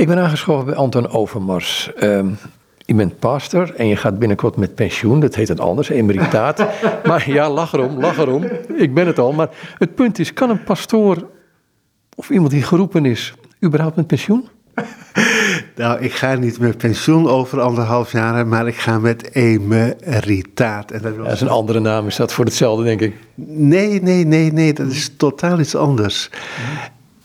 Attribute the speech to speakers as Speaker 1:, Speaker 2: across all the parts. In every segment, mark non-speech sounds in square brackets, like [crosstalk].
Speaker 1: Ik ben aangeschoven bij Anton Overmars. Ehm, je bent pastor en je gaat binnenkort met pensioen. Dat heet het anders, emeritaat. [laughs] maar ja, lach erom, lach erom. Ik ben het al. Maar het punt is, kan een pastoor of iemand die geroepen is, überhaupt met pensioen? [laughs]
Speaker 2: Nou, ik ga niet met pensioen over anderhalf jaar, maar ik ga met emeritaat.
Speaker 1: En dat, dat is een andere naam, is dat voor hetzelfde, denk ik?
Speaker 2: Nee, nee, nee, nee, dat is totaal iets anders.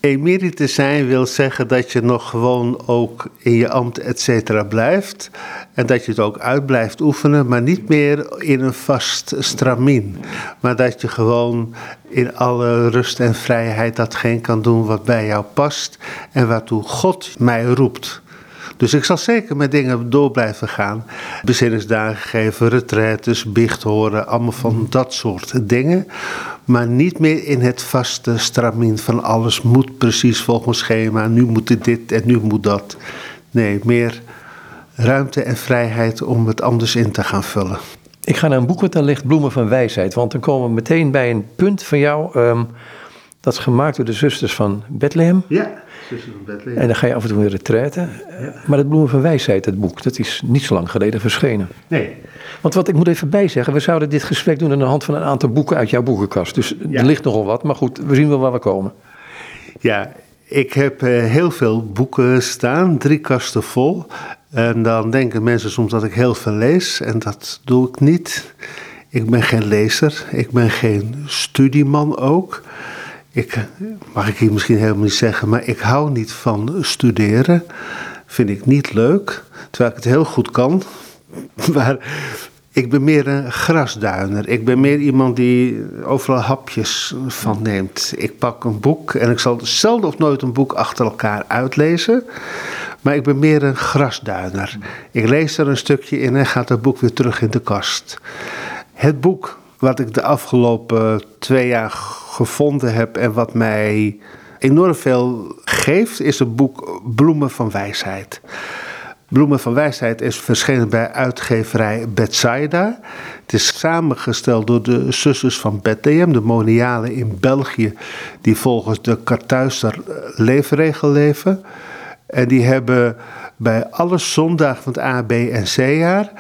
Speaker 2: Emeritus zijn wil zeggen dat je nog gewoon ook in je ambt et cetera blijft. En dat je het ook uit blijft oefenen, maar niet meer in een vast stramien. Maar dat je gewoon in alle rust en vrijheid datgene kan doen wat bij jou past en waartoe God mij roept. Dus ik zal zeker met dingen door blijven gaan. Bezinningsdagen geven, retraites, biecht horen, allemaal van dat soort dingen. Maar niet meer in het vaste stramien van alles moet precies volgens schema. Nu moet dit en nu moet dat. Nee, meer ruimte en vrijheid om het anders in te gaan vullen.
Speaker 1: Ik ga naar een boek wat daar ligt, Bloemen van Wijsheid. Want dan komen we meteen bij een punt van jou. Ehm, dat is gemaakt door de zusters van Bethlehem.
Speaker 2: Ja, zusters van Bethlehem.
Speaker 1: En dan ga je af en toe weer retraiten. Ja. Maar het Bloemen van Wijsheid, het boek, dat is niet zo lang geleden verschenen.
Speaker 2: Nee.
Speaker 1: Want wat ik moet even bijzeggen, we zouden dit gesprek doen aan de hand van een aantal boeken uit jouw boekenkast. Dus er ligt nogal wat, maar goed, we zien wel waar we komen.
Speaker 2: Ja, ik heb uh, heel veel boeken staan, drie kasten vol. En dan denken mensen soms dat ik heel veel lees. En dat doe ik niet. Ik ben geen lezer. Ik ben geen studieman ook. Ik, mag ik hier misschien helemaal niet zeggen, maar ik hou niet van studeren. Vind ik niet leuk. Terwijl ik het heel goed kan. [laughs] Maar ik ben meer een grasduiner. Ik ben meer iemand die overal hapjes van neemt. Ik pak een boek en ik zal zelden of nooit een boek achter elkaar uitlezen. Maar ik ben meer een grasduiner. Ik lees er een stukje in en gaat het boek weer terug in de kast. Het boek wat ik de afgelopen twee jaar gevonden heb en wat mij enorm veel geeft, is het boek Bloemen van Wijsheid. Bloemen van Wijsheid is verschenen bij uitgeverij Bethsaida. Het is samengesteld door de zusters van Bethlehem, de monialen in België, die volgens de Kartuiser leefregel leven. En die hebben bij alle zondagen van het A, B en C jaar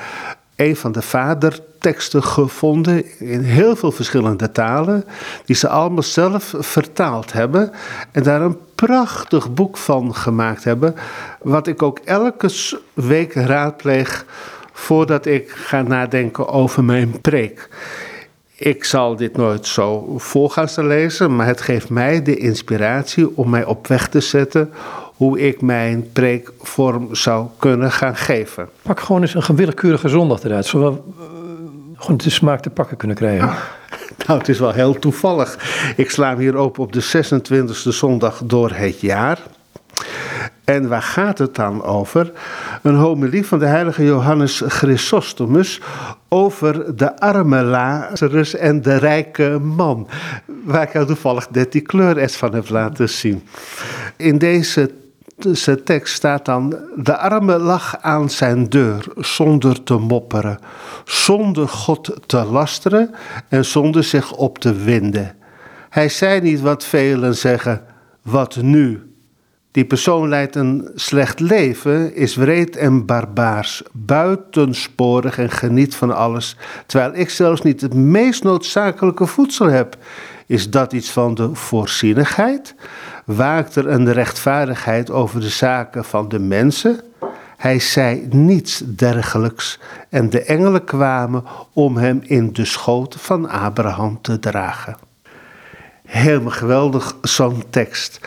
Speaker 2: een van de vaderteksten gevonden in heel veel verschillende talen, die ze allemaal zelf vertaald hebben en daar een prachtig boek van gemaakt hebben, wat ik ook elke week raadpleeg voordat ik ga nadenken over mijn preek. Ik zal dit nooit zo vol gaan lezen, maar het geeft mij de inspiratie om mij op weg te zetten hoe ik mijn preekvorm zou kunnen gaan geven.
Speaker 1: Pak gewoon eens een willekeurige zondag eruit, zodat we uh, gewoon de smaak te pakken kunnen krijgen. [laughs]
Speaker 2: Nou, het is wel heel toevallig. Ik sla hem hier open op de 26e zondag door het jaar. En waar gaat het dan over? Een homilie van de heilige Johannes Chrysostomus over de arme Lazarus en de rijke man. Waar ik jou toevallig net die kleur van heb laten zien. In deze zijn tekst staat dan: De arme lag aan zijn deur zonder te mopperen, zonder God te lasteren en zonder zich op te winden. Hij zei niet wat velen zeggen: Wat nu? Die persoon leidt een slecht leven, is wreed en barbaars, buitensporig en geniet van alles, terwijl ik zelfs niet het meest noodzakelijke voedsel heb. Is dat iets van de voorzienigheid? Waakt er een rechtvaardigheid over de zaken van de mensen? Hij zei niets dergelijks en de engelen kwamen om hem in de schoot van Abraham te dragen. Helemaal geweldig, zo'n tekst.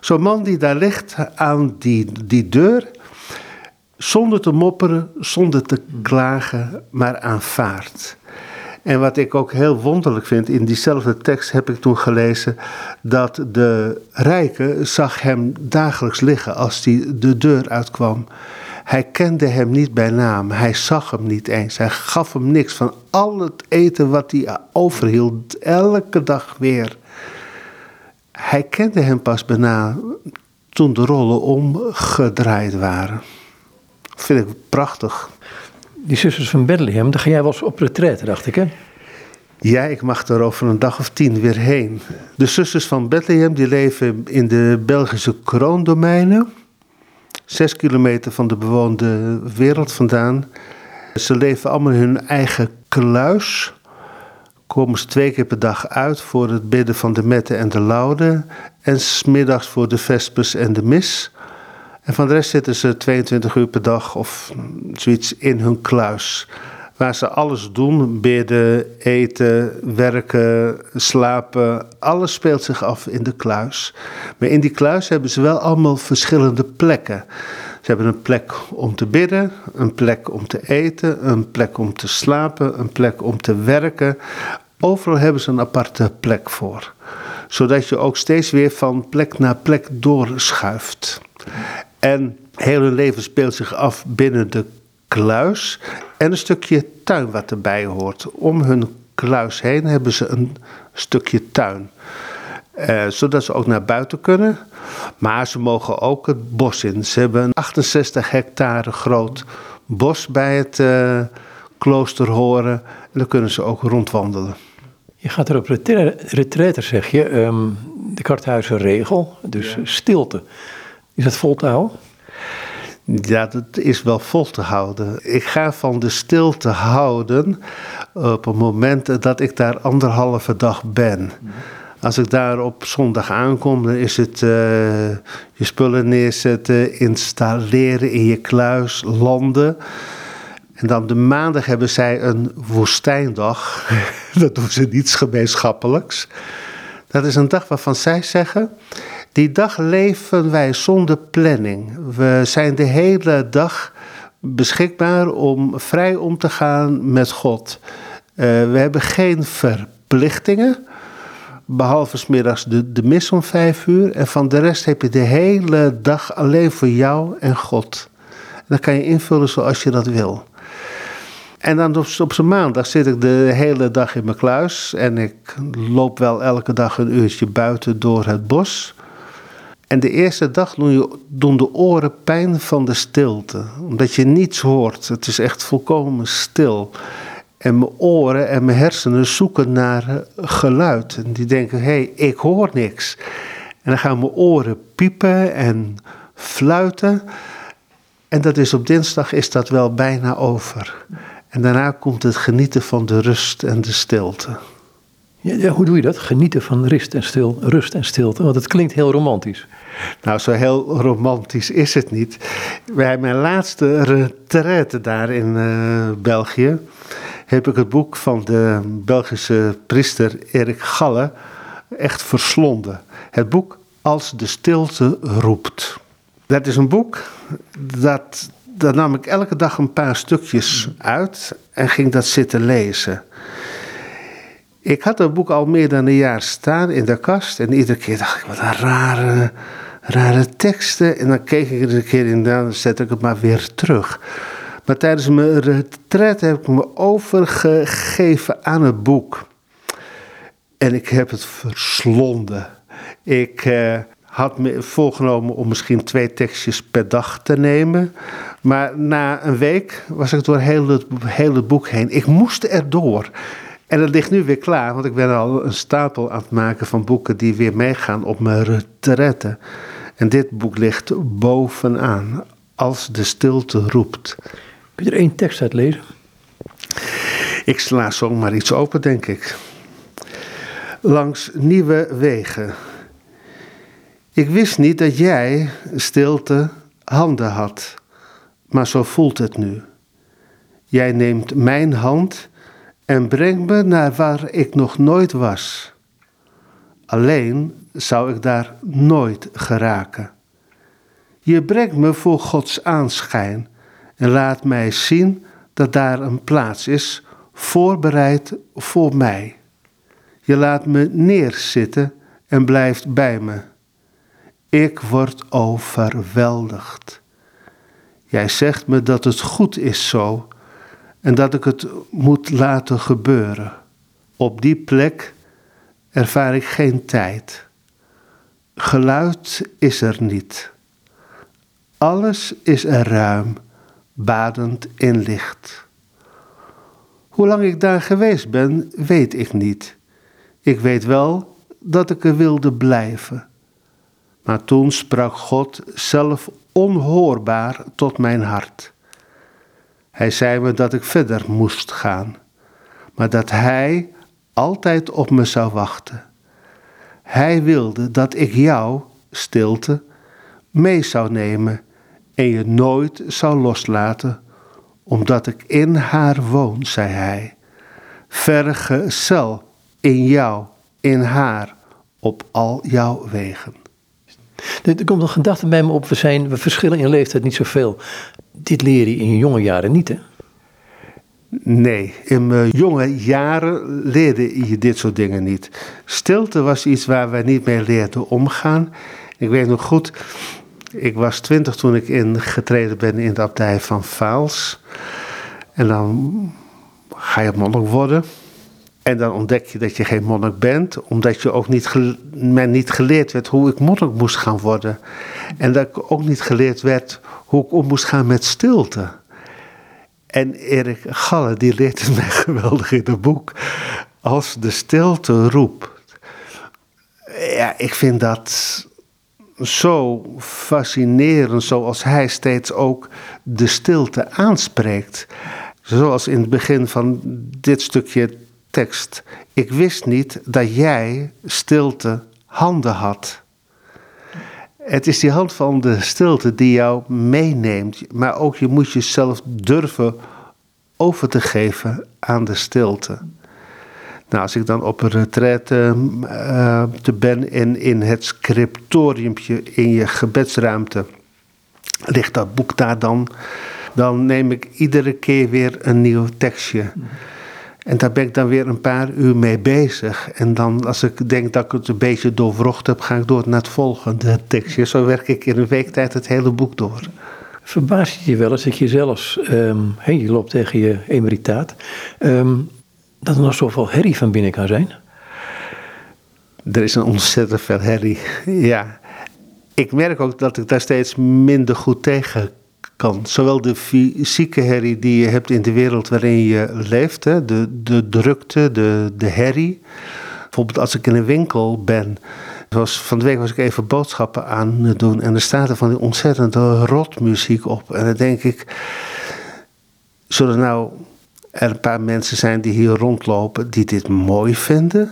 Speaker 2: Zo'n man die daar ligt aan die, die deur, zonder te mopperen, zonder te klagen, maar aanvaardt. En wat ik ook heel wonderlijk vind, in diezelfde tekst heb ik toen gelezen dat de rijke zag hem dagelijks liggen als hij de deur uitkwam. Hij kende hem niet bij naam, hij zag hem niet eens, hij gaf hem niks van al het eten wat hij overhield, elke dag weer. Hij kende hem pas bijna toen de rollen omgedraaid waren. Dat vind ik prachtig
Speaker 1: die zusters van Bethlehem, daar ga jij wel eens op retraite, dacht ik, hè?
Speaker 2: Ja, ik mag er over een dag of tien weer heen. De zusters van Bethlehem die leven in de Belgische kroondomeinen. zes kilometer van de bewoonde wereld vandaan. Ze leven allemaal in hun eigen kluis. Komen ze twee keer per dag uit voor het bidden van de metten en de laude. En smiddags voor de vespers en de mis. En van de rest zitten ze 22 uur per dag of zoiets in hun kluis. Waar ze alles doen: bidden, eten, werken, slapen. Alles speelt zich af in de kluis. Maar in die kluis hebben ze wel allemaal verschillende plekken. Ze hebben een plek om te bidden, een plek om te eten, een plek om te slapen, een plek om te werken. Overal hebben ze een aparte plek voor. Zodat je ook steeds weer van plek naar plek doorschuift. En heel hun leven speelt zich af binnen de kluis en een stukje tuin wat erbij hoort. Om hun kluis heen hebben ze een stukje tuin. Eh, zodat ze ook naar buiten kunnen. Maar ze mogen ook het bos in. Ze hebben een 68 hectare groot bos bij het uh, klooster horen. En daar kunnen ze ook rondwandelen.
Speaker 1: Je gaat er op retraite, zeg je. Um, de Karthuizen regel, dus stilte. Is dat vol te houden?
Speaker 2: Ja, dat is wel vol te houden. Ik ga van de stilte houden op het moment dat ik daar anderhalve dag ben. Als ik daar op zondag aankom, dan is het uh, je spullen neerzetten, installeren in je kluis, landen. En dan de maandag hebben zij een woestijndag. [laughs] dat doen ze niets gemeenschappelijks. Dat is een dag waarvan zij zeggen: die dag leven wij zonder planning. We zijn de hele dag beschikbaar om vrij om te gaan met God. Uh, we hebben geen verplichtingen. Behalve smiddags de, de mis om vijf uur. En van de rest heb je de hele dag alleen voor jou en God. Dan kan je invullen zoals je dat wil. En dan op, op zijn maandag zit ik de hele dag in mijn kluis. En ik loop wel elke dag een uurtje buiten door het bos. En de eerste dag doen, je, doen de oren pijn van de stilte. Omdat je niets hoort. Het is echt volkomen stil. En mijn oren en mijn hersenen zoeken naar geluid. En die denken, hé, hey, ik hoor niks. En dan gaan mijn oren piepen en fluiten. En dat is op dinsdag is dat wel bijna over. En daarna komt het genieten van de rust en de stilte.
Speaker 1: Ja, hoe doe je dat? Genieten van rust en, stil, rust en stilte? Want het klinkt heel romantisch.
Speaker 2: Nou, zo heel romantisch is het niet. Bij mijn laatste retraite daar in uh, België heb ik het boek van de Belgische priester Erik Galle echt verslonden. Het boek Als de stilte roept. Dat is een boek dat, dat nam ik elke dag een paar stukjes uit en ging dat zitten lezen. Ik had dat boek al meer dan een jaar staan in de kast. En iedere keer dacht ik, wat een rare, rare teksten. En dan keek ik er een keer in, dan zet ik het maar weer terug. Maar tijdens mijn retret heb ik me overgegeven aan het boek. En ik heb het verslonden. Ik eh, had me voorgenomen om misschien twee tekstjes per dag te nemen. Maar na een week was ik door heel het, heel het boek heen. Ik moest erdoor. En dat ligt nu weer klaar, want ik ben al een stapel aan het maken van boeken die weer meegaan op mijn retraite. En dit boek ligt bovenaan, als de stilte roept.
Speaker 1: Kun je er één tekst uit lezen?
Speaker 2: Ik sla zomaar iets open, denk ik. Langs nieuwe wegen. Ik wist niet dat jij, stilte, handen had, maar zo voelt het nu. Jij neemt mijn hand en brengt me naar waar ik nog nooit was. Alleen zou ik daar nooit geraken. Je brengt me voor Gods aanschijn en laat mij zien dat daar een plaats is voorbereid voor mij. Je laat me neerzitten en blijft bij me. Ik word overweldigd. Jij zegt me dat het goed is zo en dat ik het moet laten gebeuren. Op die plek ervaar ik geen tijd. Geluid is er niet. Alles is er ruim, badend in licht. Hoe lang ik daar geweest ben, weet ik niet. Ik weet wel dat ik er wilde blijven. Maar toen sprak God zelf onhoorbaar tot mijn hart. Hij zei me dat ik verder moest gaan, maar dat hij altijd op me zou wachten. Hij wilde dat ik jou, stilte, mee zou nemen en je nooit zou loslaten, omdat ik in haar woon, zei hij. Vergezel in jou, in haar, op al jouw wegen.
Speaker 1: Er komt een gedachte bij me op, we, zijn, we verschillen in leeftijd niet zoveel. Dit leer je in je jonge jaren niet, hè?
Speaker 2: Nee, in mijn jonge jaren leerde je dit soort dingen niet. Stilte was iets waar wij niet mee leerden omgaan. Ik weet nog goed, ik was twintig toen ik ingetreden ben in de abdij van Vaals. En dan ga je monnik worden. En dan ontdek je dat je geen monnik bent, omdat je ook niet, men niet geleerd werd hoe ik monnik moest gaan worden. En dat ik ook niet geleerd werd hoe ik om moest gaan met stilte. En Erik Galle, die leert het [laughs] mij geweldig in het boek. Als de stilte roept. Ja, ik vind dat zo fascinerend, zoals hij steeds ook de stilte aanspreekt. Zoals in het begin van dit stukje tekst. Ik wist niet dat jij stilte handen had. Het is die hand van de stilte die jou meeneemt, maar ook je moet jezelf durven over te geven aan de stilte. Nou, als ik dan op een retraite uh, te ben en in het scriptoriumpje in je gebedsruimte ligt dat boek daar dan, dan neem ik iedere keer weer een nieuw tekstje. En daar ben ik dan weer een paar uur mee bezig. En dan, als ik denk dat ik het een beetje doorwrocht heb, ga ik door naar het volgende tekstje. Zo werk ik in een week tijd het hele boek door.
Speaker 1: Verbaas je je wel eens dat je zelfs, um, je loopt tegen je emeritaat, um, dat er nog zoveel herrie van binnen kan zijn?
Speaker 2: Er is een ontzettend veel herrie, ja. Ik merk ook dat ik daar steeds minder goed tegen kan. Zowel de fysieke herrie die je hebt in de wereld waarin je leeft, hè, de, de drukte, de, de herrie. Bijvoorbeeld als ik in een winkel ben. Was, van de week was ik even boodschappen aan het doen en er staat er van die ontzettende rotmuziek op. En dan denk ik, zullen nou er een paar mensen zijn die hier rondlopen die dit mooi vinden?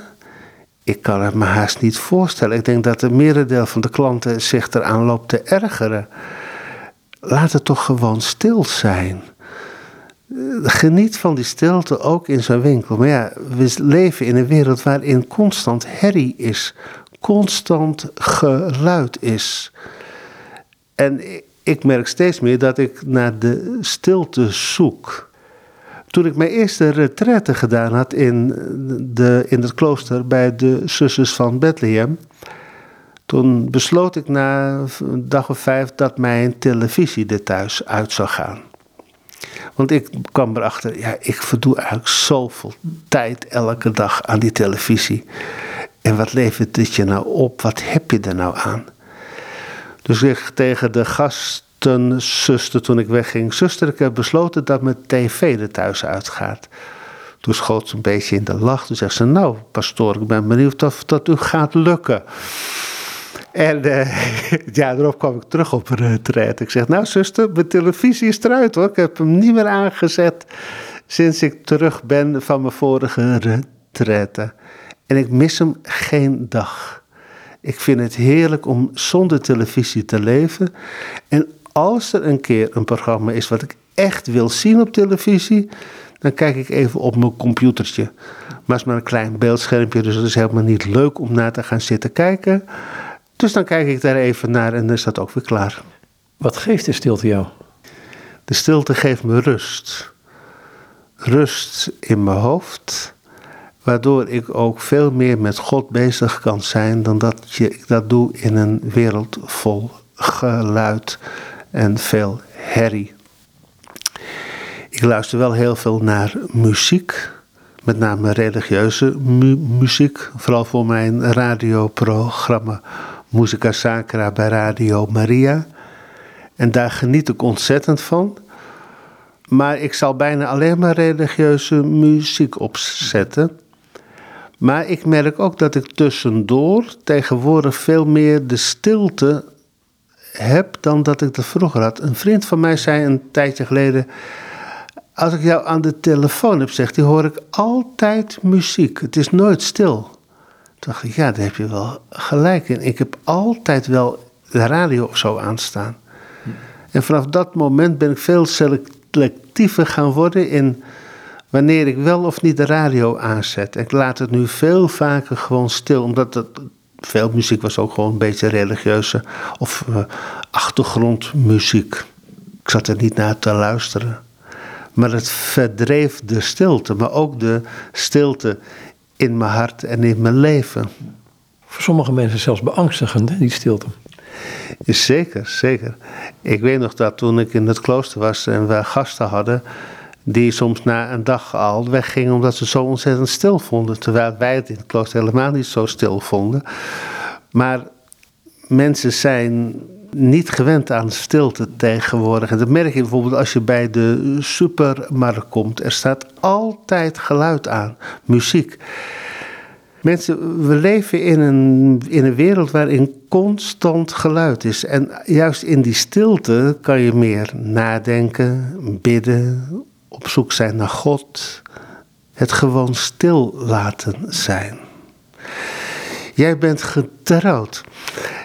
Speaker 2: Ik kan het me haast niet voorstellen. Ik denk dat het merendeel van de klanten zich eraan loopt te ergeren laat het toch gewoon stil zijn. Geniet van die stilte ook in zo'n winkel. Maar ja, we leven in een wereld waarin constant herrie is, constant geluid is. En ik merk steeds meer dat ik naar de stilte zoek. Toen ik mijn eerste retraite gedaan had in, de, in het klooster bij de zusters van Bethlehem, toen besloot ik na een dag of vijf dat mijn televisie er thuis uit zou gaan. Want ik kwam erachter, ja, ik verdoe eigenlijk zoveel tijd elke dag aan die televisie. En wat levert dit je nou op? Wat heb je er nou aan? Dus ik tegen de gastenzuster toen ik wegging: Zuster, ik heb besloten dat mijn tv er thuis uitgaat. Toen schoot ze een beetje in de lach. Toen zegt ze: Nou, pastoor, ik ben benieuwd of dat u gaat lukken. En uh, [laughs] ja, daarop kwam ik terug op een retreat. Ik zeg, nou zuster, mijn televisie is eruit hoor. Ik heb hem niet meer aangezet sinds ik terug ben van mijn vorige retraite. En ik mis hem geen dag. Ik vind het heerlijk om zonder televisie te leven. En als er een keer een programma is wat ik echt wil zien op televisie, dan kijk ik even op mijn computertje. Maar het is maar een klein beeldschermpje, dus het is helemaal niet leuk om naar te gaan zitten kijken. Dus dan kijk ik daar even naar en dan is dat ook weer klaar.
Speaker 1: Wat geeft de stilte jou?
Speaker 2: De stilte geeft me rust. Rust in mijn hoofd, waardoor ik ook veel meer met God bezig kan zijn dan dat je, ik dat doe in een wereld vol geluid en veel herrie. Ik luister wel heel veel naar muziek, met name religieuze muziek, vooral voor mijn radioprogramma Musica Sacra bij Radio Maria. En daar geniet ik ontzettend van. Maar ik zal bijna alleen maar religieuze muziek opzetten. Maar ik merk ook dat ik tussendoor tegenwoordig veel meer de stilte heb dan dat ik dat vroeger had. Een vriend van mij zei een tijdje geleden. Als ik jou aan de telefoon heb, zegt hij, hoor ik altijd muziek. Het is nooit stil. Toen dacht ik, ja, daar heb je wel gelijk in. Ik heb altijd wel de radio of zo aanstaan. En vanaf dat moment ben ik veel selectiever gaan worden in wanneer ik wel of niet de radio aanzet. Ik laat het nu veel vaker gewoon stil, omdat het, veel muziek was ook gewoon een beetje religieuze of uh, achtergrondmuziek. Ik zat er niet naar te luisteren. Maar het verdreef de stilte, maar ook de stilte in mijn hart en in mijn leven.
Speaker 1: Voor sommige mensen zelfs beangstigend, die stilte.
Speaker 2: Zeker, zeker. Ik weet nog dat toen ik in het klooster was en we gasten hadden, die soms na een dag al weggingen omdat ze zo ontzettend stil vonden. Terwijl wij het in het klooster helemaal niet zo stil vonden. Maar mensen zijn niet gewend aan stilte tegenwoordig. En dat merk je bijvoorbeeld als je bij de supermarkt komt. Er staat altijd geluid aan, muziek. Mensen, we leven in een, in een wereld waarin constant geluid is. En juist in die stilte kan je meer nadenken, bidden, op zoek zijn naar God. Het gewoon stil laten zijn. Jij bent getrouwd.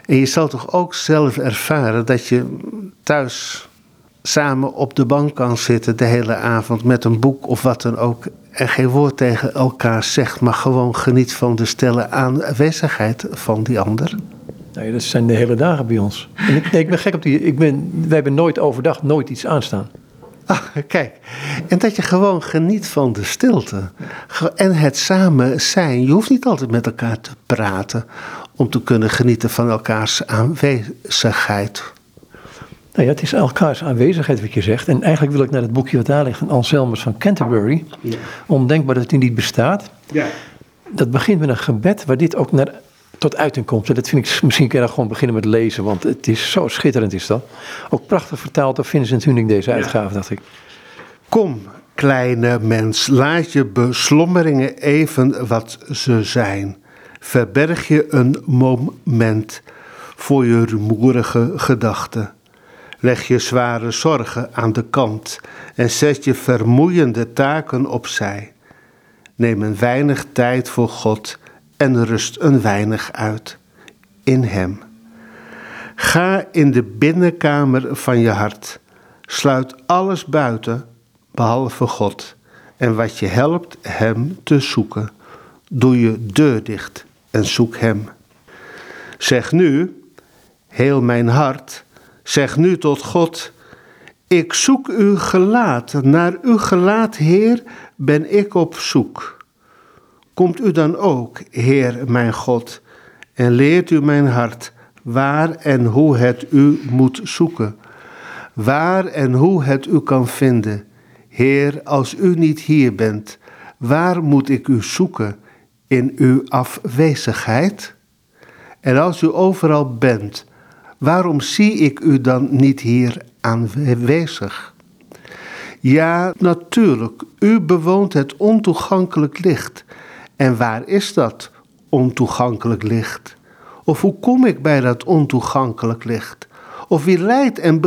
Speaker 2: En je zal toch ook zelf ervaren dat je thuis samen op de bank kan zitten de hele avond met een boek of wat dan ook. En geen woord tegen elkaar zegt, maar gewoon geniet van de stille aanwezigheid van die ander.
Speaker 1: Nee, dat zijn de hele dagen bij ons. Ik, ik ben gek op die. Ik ben, wij hebben nooit overdag nooit iets aanstaan.
Speaker 2: Ah, kijk, en dat je gewoon geniet van de stilte. En het samen zijn. Je hoeft niet altijd met elkaar te praten om te kunnen genieten van elkaars aanwezigheid.
Speaker 1: Nou ja, het is elkaars aanwezigheid wat je zegt. En eigenlijk wil ik naar het boekje wat daar ligt van Anselmus van Canterbury. Ja. Ondenkbaar dat het niet bestaat. Ja. Dat begint met een gebed waar dit ook naar, tot uiting komt. En dat vind ik misschien kan gewoon beginnen met lezen, want het is zo schitterend is dat. Ook prachtig vertaald door Vincent Huning deze uitgave, dacht ik.
Speaker 2: Kom, kleine mens, laat je beslommeringen even wat ze zijn. Verberg je een moment voor je rumoerige gedachten. Leg je zware zorgen aan de kant en zet je vermoeiende taken opzij. Neem een weinig tijd voor God en rust een weinig uit in Hem. Ga in de binnenkamer van je hart. Sluit alles buiten, behalve God. En wat je helpt Hem te zoeken, doe je deur dicht en zoek Hem. Zeg nu, heel mijn hart, zeg nu tot God, ik zoek uw gelaat, naar uw gelaat, Heer, ben ik op zoek. Komt u dan ook, Heer mijn God, en leert u mijn hart waar en hoe het u moet zoeken, waar en hoe het u kan vinden. Heer, als u niet hier bent, waar moet ik u zoeken? In uw afwezigheid? En als u overal bent, waarom zie ik u dan niet hier aanwezig? Ja, natuurlijk, u bewoont het ontoegankelijk licht en waar is dat ontoegankelijk licht? Of hoe kom ik bij dat ontoegankelijk licht? Of wie leidt en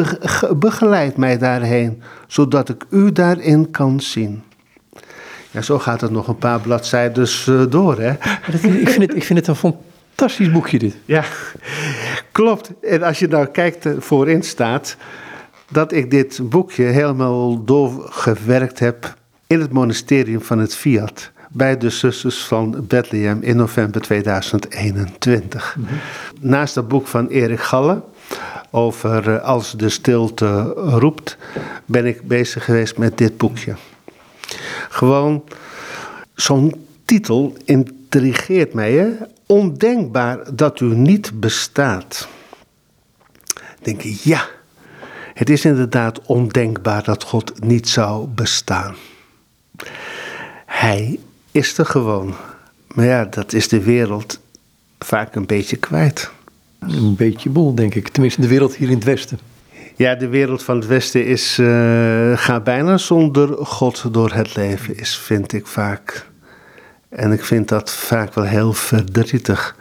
Speaker 2: begeleidt mij daarheen, zodat ik u daarin kan zien? Ja, zo gaat het nog een paar bladzijden uh, door, hè?
Speaker 1: Ik vind, het, ik vind het een fantastisch boekje, dit.
Speaker 2: Ja, klopt. En als je nou kijkt, uh, voorin staat dat ik dit boekje helemaal doorgewerkt heb in het monasterium van het Fiat bij de Zusters van Bethlehem in november 2021. Mhm. Naast het boek van Erik Galle over eh, Als de stilte roept, ben ik bezig geweest met dit boekje. Gewoon zo'n titel intrigeert mij. Hè? Ondenkbaar dat u niet bestaat. Denk ja, het is inderdaad ondenkbaar dat God niet zou bestaan. Hij is er gewoon. Maar ja, dat is de wereld vaak een beetje kwijt.
Speaker 1: Een beetje bol, denk ik. Tenminste, de wereld hier in het Westen.
Speaker 2: Ja, de wereld van het Westen is, uh, gaat bijna zonder God door het leven, is, vind ik vaak. En ik vind dat vaak wel heel verdrietig,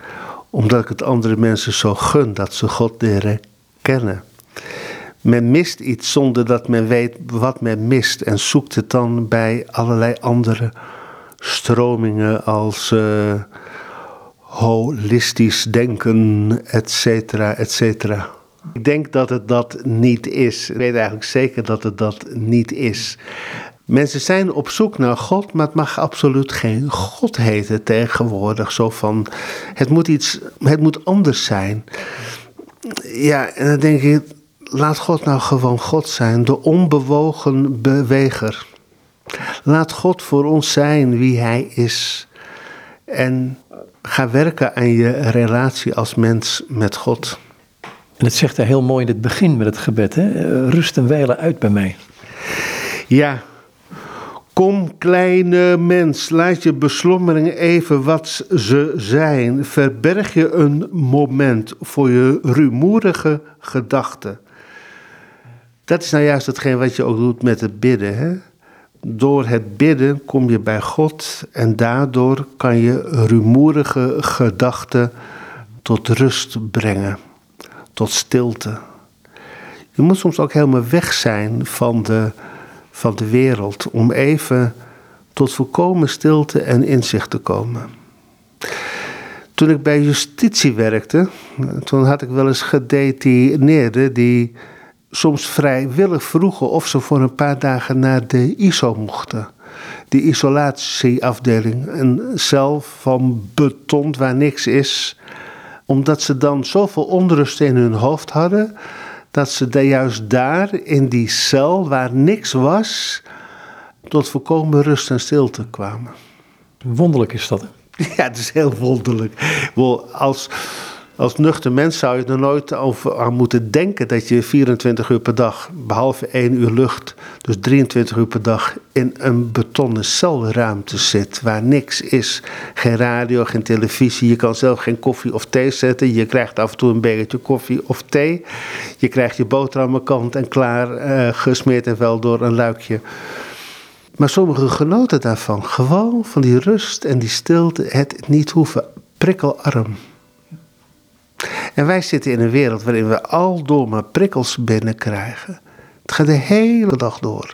Speaker 2: omdat ik het andere mensen zo gun dat ze God leren herkennen. Men mist iets zonder dat men weet wat men mist en zoekt het dan bij allerlei andere stromingen als uh, holistisch denken, et cetera, et cetera. Ik denk dat het dat niet is. Ik weet eigenlijk zeker dat het dat niet is. Mensen zijn op zoek naar God, maar het mag absoluut geen God heten tegenwoordig. Zo van, het moet iets, het moet anders zijn. Ja, en dan denk ik, laat God nou gewoon God zijn, de onbewogen beweger. Laat God voor ons zijn wie Hij is. En ga werken aan je relatie als mens met God.
Speaker 1: En het zegt hij heel mooi in het begin met het gebed, hè? rust en wijlen uit bij mij.
Speaker 2: Ja, Kom, kleine mens, laat je beslommeringen even wat ze zijn. Verberg je een moment voor je rumoerige gedachten. Dat is nou juist hetgeen wat je ook doet met het bidden. Hè? Door het bidden kom je bij God en daardoor kan je rumoerige gedachten tot rust brengen, tot stilte. Je moet soms ook helemaal weg zijn van de van de wereld om even tot volkomen stilte en inzicht te komen. Toen ik bij justitie werkte, toen had ik wel eens gedetineerden die soms vrijwillig vroegen of ze voor een paar dagen naar de ISO mochten. Die isolatieafdeling, een cel van beton waar niks is, omdat ze dan zoveel onrust in hun hoofd hadden dat ze de, juist daar in die cel waar niks was, tot volkomen rust en stilte kwamen.
Speaker 1: Wonderlijk is dat. [laughs]
Speaker 2: Ja, het is heel wonderlijk. Als, als nuchter mens zou je er nooit over aan moeten denken dat je 24 uur per dag, behalve 1 uur lucht, dus 23 uur per dag in een betonnen celruimte zit waar niks is. Geen radio, geen televisie, je kan zelf geen koffie of thee zetten. Je krijgt af en toe een bekertje koffie of thee. Je krijgt je boterhammen kant en klaar, uh, gesmeerd en wel door een luikje. Maar sommigen genoten daarvan. Gewoon van die rust en die stilte, het niet hoeven. Prikkelarm. En wij zitten in een wereld waarin we al door maar prikkels binnenkrijgen. Het gaat de hele dag door.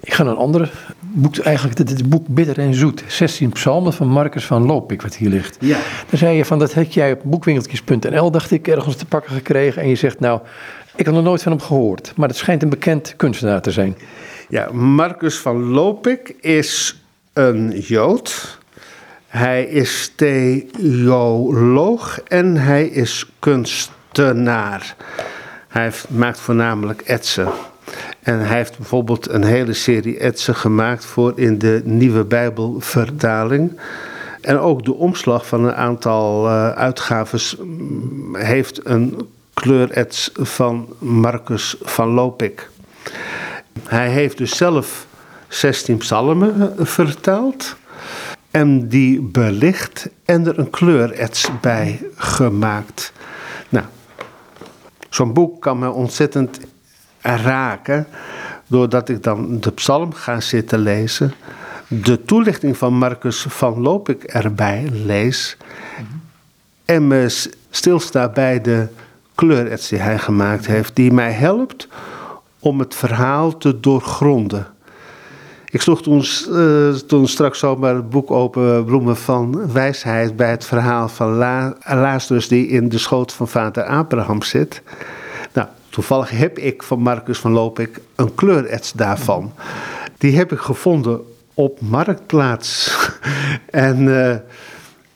Speaker 1: Ik ga naar een andere boek, eigenlijk het boek Bitter en Zoet. 16 psalmen van Marcus van Lopik, wat hier ligt.
Speaker 2: Ja.
Speaker 1: Daar zei je van, dat heb jij op boekwinkeltjes.nl, dacht ik, ergens te pakken gekregen. En je zegt, nou, ik had nog nooit van hem gehoord. Maar het schijnt een bekend kunstenaar te zijn.
Speaker 2: Ja, Marcus van Lopik is een Jood hij is theoloog en hij is kunstenaar. Hij maakt voornamelijk etsen. En hij heeft bijvoorbeeld een hele serie etsen gemaakt voor in de Nieuwe Bijbelvertaling. En ook de omslag van een aantal uh, uitgaves mm, heeft een kleurets van Marcus van Lopik. Hij heeft dus zelf 16 psalmen eh, vertaald en die belicht en er een kleurets bij gemaakt. Nou, zo'n boek kan me ontzettend raken, doordat ik dan de psalm ga zitten lezen, de toelichting van Marcus van Lopik erbij lees en me stilsta bij de kleurets die hij gemaakt heeft, die mij helpt om het verhaal te doorgronden. Ik sloeg toen, uh, toen straks zomaar het boek open, Bloemen van Wijsheid, bij het verhaal van La Lazarus die in de schoot van vader Abraham zit. Nou, toevallig heb ik van Marcus van Lopik een kleurets daarvan. Die heb ik gevonden op Marktplaats. [laughs] en uh,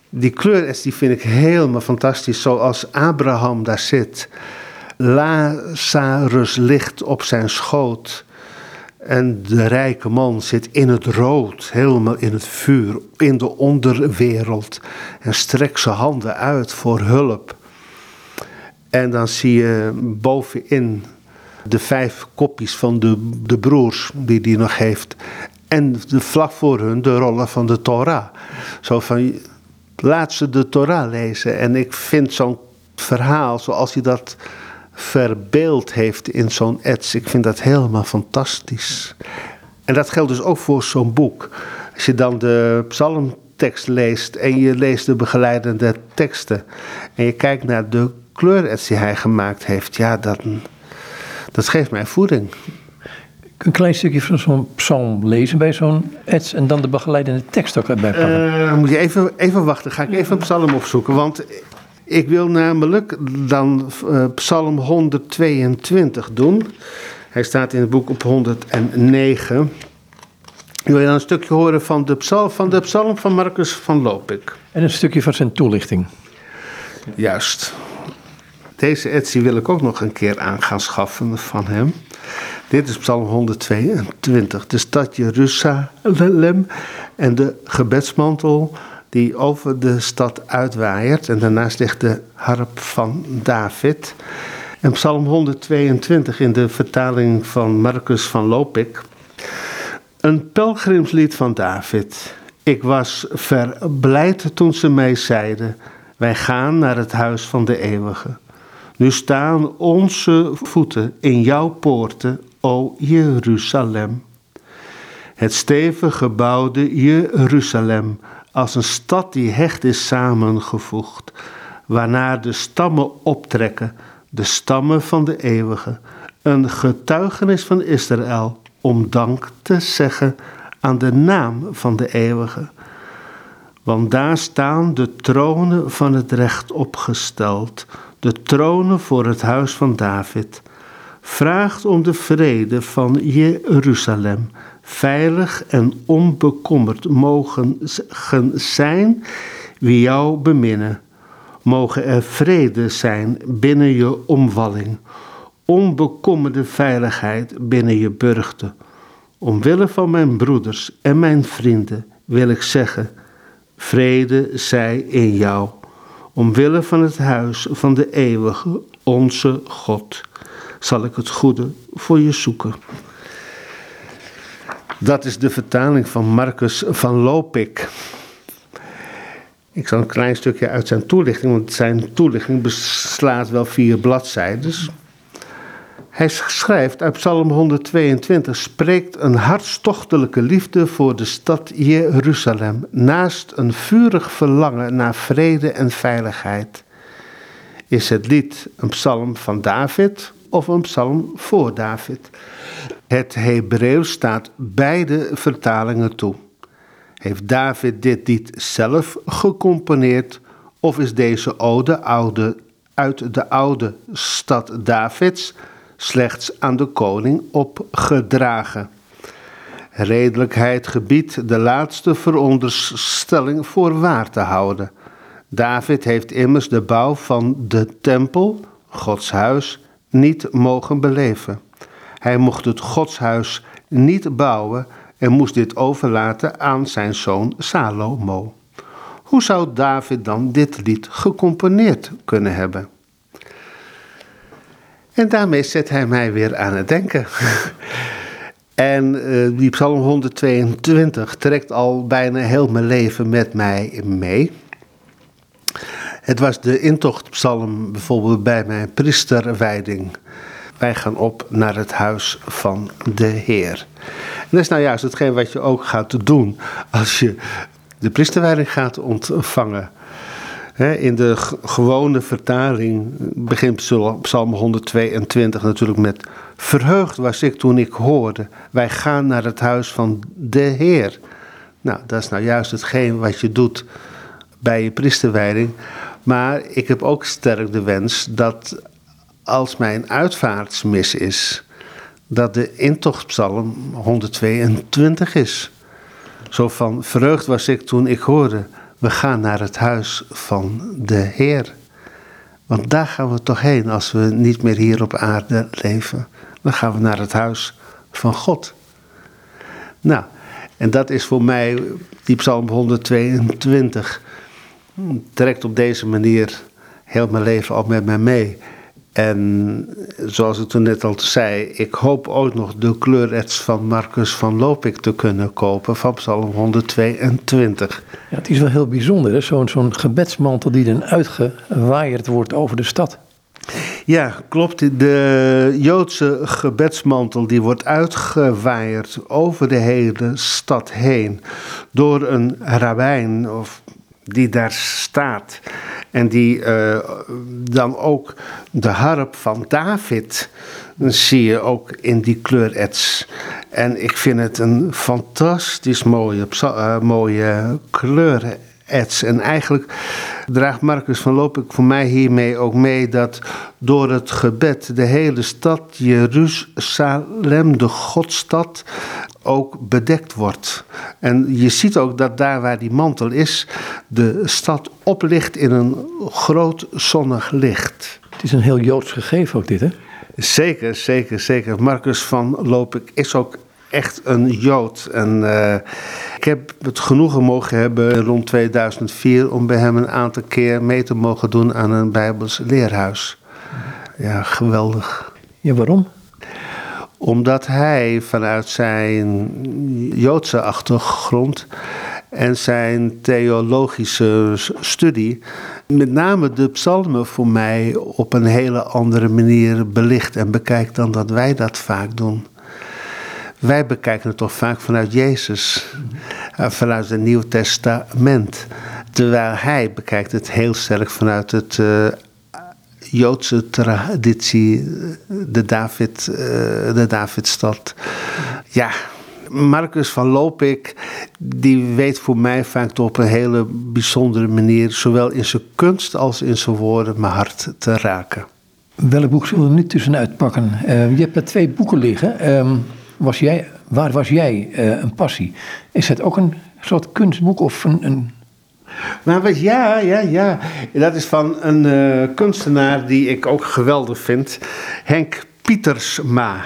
Speaker 2: die kleurets die vind ik helemaal fantastisch, zoals Abraham daar zit. Lazarus ligt op zijn schoot. En de rijke man zit in het rood, helemaal in het vuur, in de onderwereld. En strekt zijn handen uit voor hulp. En dan zie je bovenin de vijf kopjes van de, de broers die hij nog heeft. En de, vlak voor hun de rollen van de Torah. Zo van, laat ze de Torah lezen. En ik vind zo'n verhaal zoals hij dat verbeeld heeft in zo'n ets. Ik vind dat helemaal fantastisch. En dat geldt dus ook voor zo'n boek. Als je dan de psalmtekst leest en je leest de begeleidende teksten en je kijkt naar de kleurets die hij gemaakt heeft, ja, dat, dat geeft mij voeding.
Speaker 1: Een klein stukje van zo'n psalm lezen bij zo'n ets en dan de begeleidende tekst ook erbij pakken.
Speaker 2: Uh, moet je even, even wachten, ga ik even een psalm opzoeken. Want ik wil namelijk dan uh, psalm 122 doen. Hij staat in het boek op 109. Ik wil je dan een stukje horen van de psalm van, de psalm van Marcus van Lopik.
Speaker 1: En een stukje van zijn toelichting.
Speaker 2: Juist. Deze Etsy wil ik ook nog een keer aan gaan schaffen van hem. Dit is Psalm 122. De stad Jeruzalem en de gebedsmantel die over de stad uitwaaiert. En daarnaast ligt de harp van David. En Psalm 122 in de vertaling van Marcus van Lopik. Een pelgrimslied van David. Ik was verblijd toen ze mij zeiden: Wij gaan naar het huis van de eeuwige. Nu staan onze voeten in jouw poorten, o Jeruzalem. Het stevig gebouwde Jeruzalem, als een stad die hecht is samengevoegd, waarna de stammen optrekken, de stammen van de eeuwige, een getuigenis van Israël, om dank te zeggen aan de naam van de eeuwige. Want daar staan de tronen van het recht opgesteld, de tronen voor het huis van David. Vraagt om de vrede van Jeruzalem. Veilig en onbekommerd mogen zijn wie jou beminnen. Mogen er vrede zijn binnen je omwalling. Onbekommerde veiligheid binnen je burchten. Omwille van mijn broeders en mijn vrienden wil ik zeggen: vrede zij in jou omwille van het huis van de eeuwige, onze God, zal ik het goede voor je zoeken. Dat is de vertaling van Marcus van Lopik. Ik zal een klein stukje uit zijn toelichting, want zijn toelichting beslaat wel vier bladzijden. Hij schrijft uit Psalm 122: spreekt een hartstochtelijke liefde voor de stad Jeruzalem, naast een vurig verlangen naar vrede en veiligheid. Is het lied een psalm van David of een psalm voor David? Het Hebreeuws staat beide vertalingen toe. Heeft David dit lied zelf gecomponeerd of is deze ode oude, uit de oude stad Davids? slechts aan de koning opgedragen. Redelijkheid gebiedt de laatste veronderstelling voor waar te houden. David heeft immers de bouw van de tempel, Gods huis, niet mogen beleven. Hij mocht het Godshuis niet bouwen en moest dit overlaten aan zijn zoon Salomo. Hoe zou David dan dit lied gecomponeerd kunnen hebben? En daarmee zet hij mij weer aan het denken. [laughs] en uh, die Psalm 122 trekt al bijna heel mijn leven met mij mee. Het was de intochtpsalm bijvoorbeeld bij mijn priesterwijding. Wij gaan op naar het huis van de Heer. Dat is nou juist hetgeen wat je ook gaat doen als je de priesterwijding gaat ontvangen in de gewone vertaling begint Psalm 122 natuurlijk met: Verheugd was ik toen ik hoorde, wij gaan naar het huis van de Heer. Nou, dat is nou juist hetgeen wat je doet bij je priesterwijding. Maar ik heb ook sterk de wens dat als mijn uitvaartsmis is, dat de intochtpsalm 122 is. Zo van, verheugd was ik toen ik hoorde, we gaan naar het huis van de Heer. Want daar gaan we toch heen als we niet meer hier op aarde leven. Dan gaan we naar het huis van God. Nou, en dat is voor mij, die Psalm 122, trekt op deze manier heel mijn leven al met mij mee. En zoals ik toen net al zei, ik hoop ooit nog de kleurets van Marcus van Lopik te kunnen kopen van Psalm 122.
Speaker 1: Ja, het is wel heel bijzonder, zo'n zo'n gebedsmantel die dan uitgewaaid wordt over de stad.
Speaker 2: Ja, klopt. De Joodse gebedsmantel die wordt uitgewaaid over de hele stad heen door een rabbijn of die daar staat. En die eh, dan ook de harp van David zie je ook in die kleurets. En ik vind het een fantastisch mooie, uh, mooie. En eigenlijk draagt Marcus van Loop ik voor mij hiermee ook mee dat door het gebed de hele stad Jeruzalem, de Godstad, ook bedekt wordt. En je ziet ook dat daar waar die mantel is, de stad oplicht in een groot zonnig licht.
Speaker 1: Het is een heel Joods gegeven ook dit, hè?
Speaker 2: Zeker, zeker, zeker. Marcus van Lopik is ook echt een Jood. En uh, ik heb het genoegen mogen hebben rond 2004 om bij hem een aantal keer mee te mogen doen aan een Bijbels leerhuis. Ja, geweldig.
Speaker 1: Ja, waarom?
Speaker 2: Omdat hij vanuit zijn Joodse achtergrond en zijn theologische studie met name de psalmen voor mij op een hele andere manier belicht en bekijkt dan dat wij dat vaak doen. Wij bekijken het toch vaak vanuit Jezus, eh, vanuit het Nieuw Testament. Terwijl hij bekijkt het heel sterk vanuit het uh, Joodse traditie, de, David, uh, de Davidstad. Ja, Marcus van Lopik, die weet voor mij vaak op een hele bijzondere manier, zowel in zijn kunst als in zijn woorden, mijn hart te raken.
Speaker 1: Welk boek zullen we nu tussenuit pakken? Je hebt er twee boeken liggen. Uh, was jij, waar was jij uh, een passie? Is het ook een soort kunstboek of een, een
Speaker 2: wat, ja, ja, ja. Dat is van een uh, kunstenaar die ik ook geweldig vind. Henk Pietersma.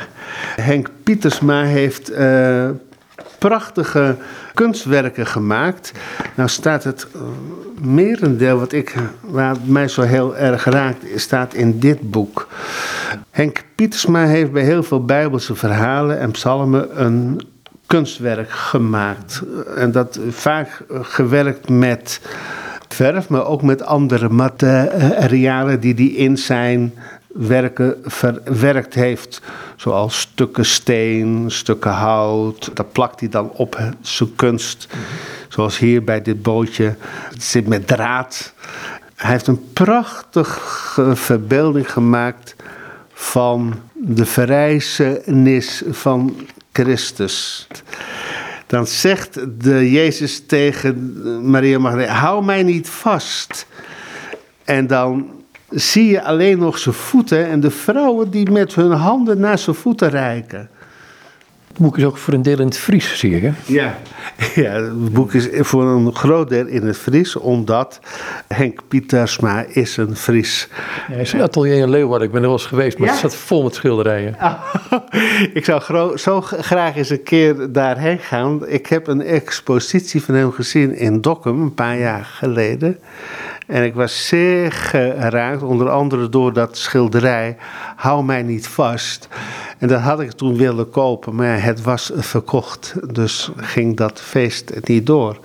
Speaker 2: Henk Pietersma heeft uh, prachtige kunstwerken gemaakt. Nou staat het uh, merendeel wat ik, waar mij zo heel erg raakt, staat in dit boek. Henk Pietersma heeft bij heel veel bijbelse verhalen en psalmen een kunstwerk gemaakt. En dat vaak gewerkt met verf, maar ook met andere materialen die die in zijn werken verwerkt heeft. Zoals stukken steen, stukken hout. Dat plakt hij dan op zijn kunst. Zoals hier bij dit bootje. Het zit met draad. Hij heeft een prachtige verbeelding gemaakt van de verrijzenis van Christus. Dan zegt de Jezus tegen Maria Magdalena: Hou mij niet vast. En dan zie je alleen nog zijn voeten en de vrouwen die met hun handen naar zijn voeten reiken.
Speaker 1: Het boek is ook voor een deel in het Fries, zie je. Hè?
Speaker 2: Ja. ja, het boek is voor een groot deel in het Fries, omdat Henk Pietersma is een Fries.
Speaker 1: Ja, hij is een atelier in Leeuwarden, ik ben er wel eens geweest, maar het zat vol met schilderijen. [laughs]
Speaker 2: ik zou zo graag eens een keer daarheen gaan. Ik heb een expositie van hem gezien in Dokkum een paar jaar geleden. En ik was zeer geraakt, onder andere door dat schilderij Hou mij niet vast. En dat had ik toen willen kopen, maar het was verkocht. Dus ging dat feest niet door.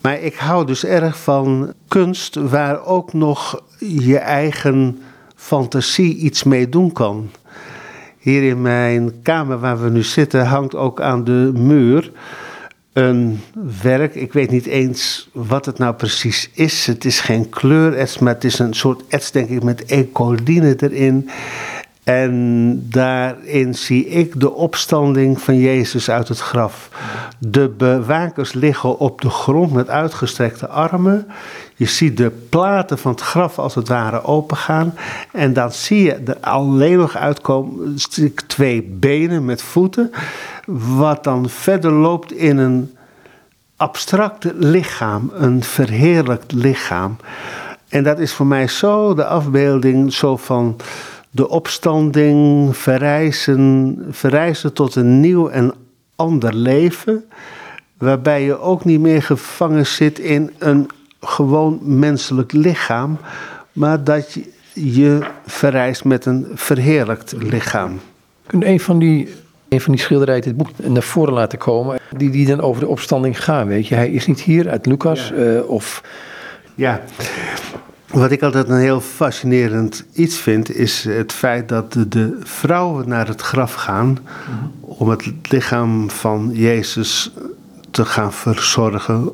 Speaker 2: Maar ik hou dus erg van kunst waar ook nog je eigen fantasie iets mee doen kan. Hier in mijn kamer waar we nu zitten hangt ook aan de muur een werk. Ik weet niet eens wat het nou precies is. Het is geen kleurets, maar het is een soort ets, denk ik, met ecoline erin. En daarin zie ik de opstanding van Jezus uit het graf. De bewakers liggen op de grond met uitgestrekte armen. Je ziet de platen van het graf als het ware opengaan. En dan zie je er alleen nog uitkomen twee benen met voeten. Wat dan verder loopt in een abstract lichaam, een verheerlijkt lichaam. En dat is voor mij zo de afbeelding zo van de opstanding, verrijzen, verrijzen tot een nieuw en ander leven. Waarbij je ook niet meer gevangen zit in een gewoon menselijk lichaam, maar dat je, je verrijst met een verheerlijkt lichaam.
Speaker 1: Kun een van die, een van die schilderijen dit boek naar voren laten komen, die, die dan over de opstanding gaan, weet je? Hij is niet hier uit Lucas ja. uh, of...
Speaker 2: Ja, wat ik altijd een heel fascinerend iets vind, is het feit dat de, vrouwen naar het graf gaan om het lichaam van Jezus te gaan verzorgen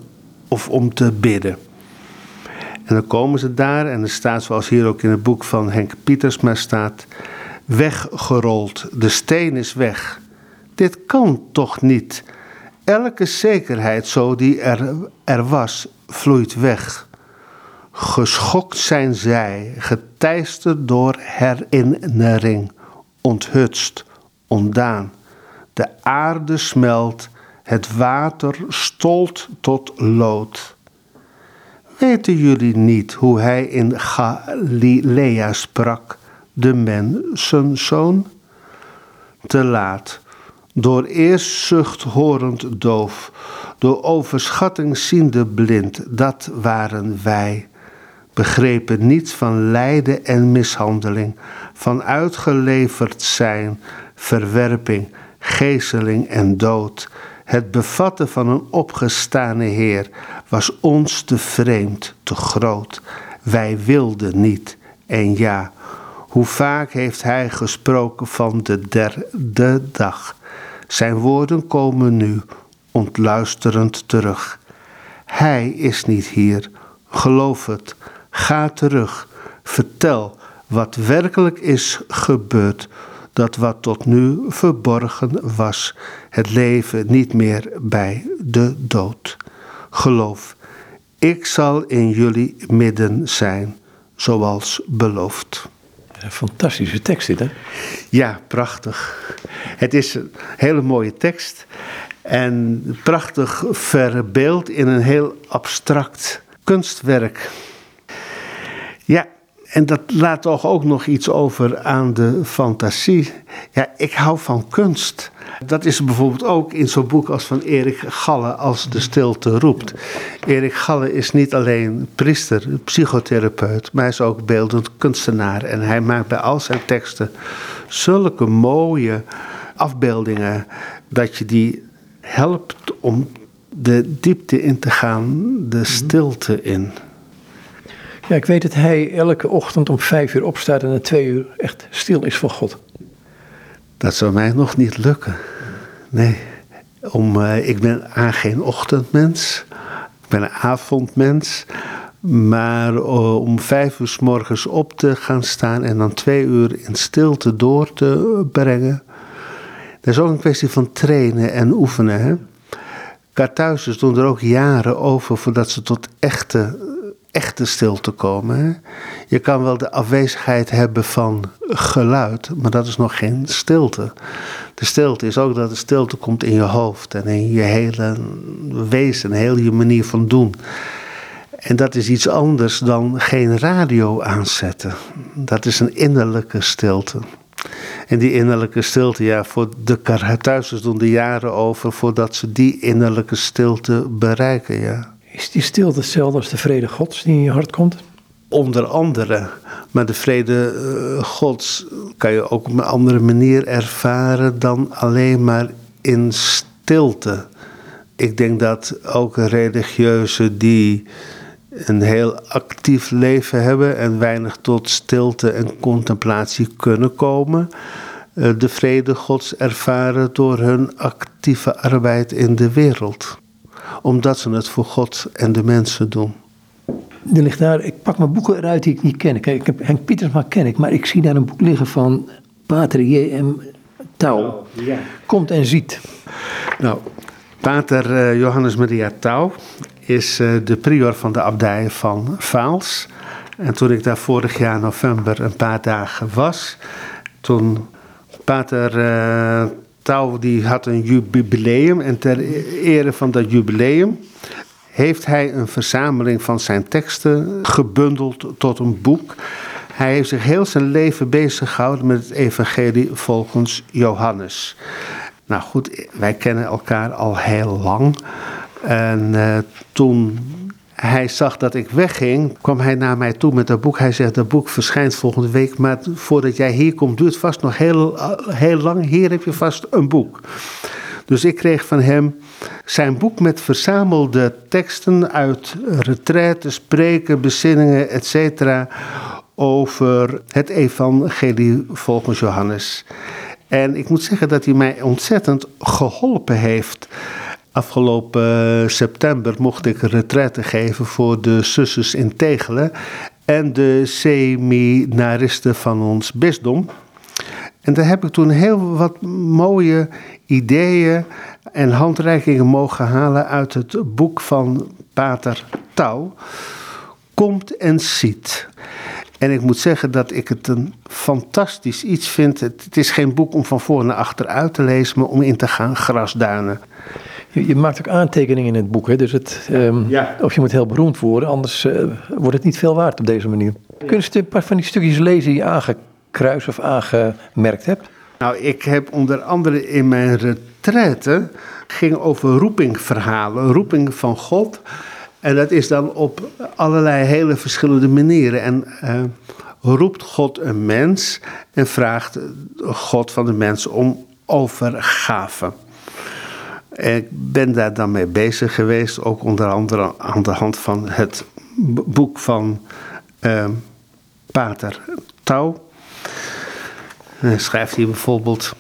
Speaker 2: of om te bidden. En dan komen ze daar en er staat, zoals hier ook in het boek van Henk Pietersma staat, weggerold. De steen is weg. Dit kan toch niet? Elke zekerheid zo die er, er was, vloeit weg. Geschokt zijn zij, geteisterd door herinnering, onthutst, ontdaan. De aarde smelt, het water stolt tot lood. Weten jullie niet hoe hij in Galilea sprak, de mensenzoon? Te laat, door eerstzucht horend doof, door overschatting ziende blind, dat waren wij. Begrepen niets van lijden en mishandeling, van uitgeleverd zijn, verwerping, geeseling en dood. Het bevatten van een opgestane Heer was ons te vreemd, te groot. Wij wilden niet. En ja, hoe vaak heeft Hij gesproken van de derde dag. Zijn woorden komen nu ontluisterend terug. Hij is niet hier. Geloof het. Ga terug. Vertel wat werkelijk is gebeurd dat wat tot nu verborgen was, het leven niet meer bij de dood. Geloof, ik zal in jullie midden zijn, zoals beloofd.
Speaker 1: Een fantastische tekst dit, hè?
Speaker 2: Ja, prachtig. Het is een hele mooie tekst en prachtig verbeeld in een heel abstract kunstwerk. En dat laat toch ook nog iets over aan de fantasie. Ja, ik hou van kunst. Dat is bijvoorbeeld ook in zo'n boek als van Erik Galle, Als de stilte roept. Erik Galle is niet alleen priester, psychotherapeut, maar hij is ook beeldend kunstenaar. En hij maakt bij al zijn teksten zulke mooie afbeeldingen dat je die helpt om de diepte in te gaan, de stilte in.
Speaker 1: Ja, ik weet dat hij elke ochtend om vijf uur opstaat en na twee uur echt stil is voor God.
Speaker 2: Dat zou mij nog niet lukken. Nee, om, uh, ik ben aan geen ochtendmens. Ik ben een avondmens. Maar uh, om vijf uur s morgens op te gaan staan en dan twee uur in stilte door te brengen. Dat is ook een kwestie van trainen en oefenen. Hè? Doen er ook jaren over voordat ze tot echte echte stilte komen. Je kan wel de afwezigheid hebben van geluid, maar dat is nog geen stilte. De stilte is ook dat de stilte komt in je hoofd en in je hele wezen, heel je manier van doen. En dat is iets anders dan geen radio aanzetten. Dat is een innerlijke stilte. En die innerlijke stilte, ja, voor de Karthuizers doen de jaren over voordat ze die innerlijke stilte bereiken, ja.
Speaker 1: Is die stilte hetzelfde als de vrede Gods die in je hart komt?
Speaker 2: Onder andere. Maar de vrede uh, Gods kan je ook op een andere manier ervaren dan alleen maar in stilte. Ik denk dat ook religieuzen die een heel actief leven hebben en weinig tot stilte en contemplatie kunnen komen, uh, de vrede Gods ervaren door hun actieve arbeid in de wereld omdat ze het voor God en de mensen doen.
Speaker 1: Er ligt daar, ik pak mijn boeken eruit die ik niet ken. Kijk, ik heb Henk Pietersma ken ik, maar ik zie daar een boek liggen van Pater J.M. Touw. ja. Komt en ziet.
Speaker 2: Nou, Pater uh, Johannes Maria Touw is uh, de prior van de abdij van Vaals. En toen ik daar vorig jaar november een paar dagen was, toen Pater Touw die had een jubileum en ter ere van dat jubileum heeft hij een verzameling van zijn teksten gebundeld tot een boek. Hij heeft zich heel zijn leven bezig gehouden met het evangelie volgens Johannes. Nou goed, wij kennen elkaar al heel lang. En uh, toen hij zag dat ik wegging, kwam hij naar mij toe met dat boek. Hij zegt, dat boek verschijnt volgende week, maar voordat jij hier komt duurt vast nog heel, heel lang. Hier heb je vast een boek. Dus ik kreeg van hem zijn boek met verzamelde teksten uit retraites, spreken, bezinningen, etc. over het evangelie volgens Johannes. En ik moet zeggen dat hij mij ontzettend geholpen heeft Afgelopen september mocht ik een retraite geven voor de zusters in Tegelen en de seminaristen van ons bisdom. En daar heb ik toen heel wat mooie ideeën en handreikingen mogen halen uit het boek van Pater Touw. Komt en ziet. En ik moet zeggen dat ik het een fantastisch iets vind. Het, is geen boek om van voor naar achter uit te lezen, maar om in te gaan grasduinen.
Speaker 1: Je, je maakt ook aantekeningen in het boek, hè? Dus het, um, ja. of je moet heel beroemd worden, anders uh, wordt het niet veel waard op deze manier. Ja. Kun je een paar van die stukjes lezen die je aangekruist of aangemerkt hebt?
Speaker 2: Nou, ik heb onder andere in mijn retraite ging over roepingverhalen, roeping van God. En dat is dan op allerlei hele verschillende manieren. En uh, roept God een mens en vraagt God van de mens om overgave. Ik ben daar dan mee bezig geweest, ook onder andere aan de hand van het boek van uh, Pater Touw. Hij schrijft hier bijvoorbeeld.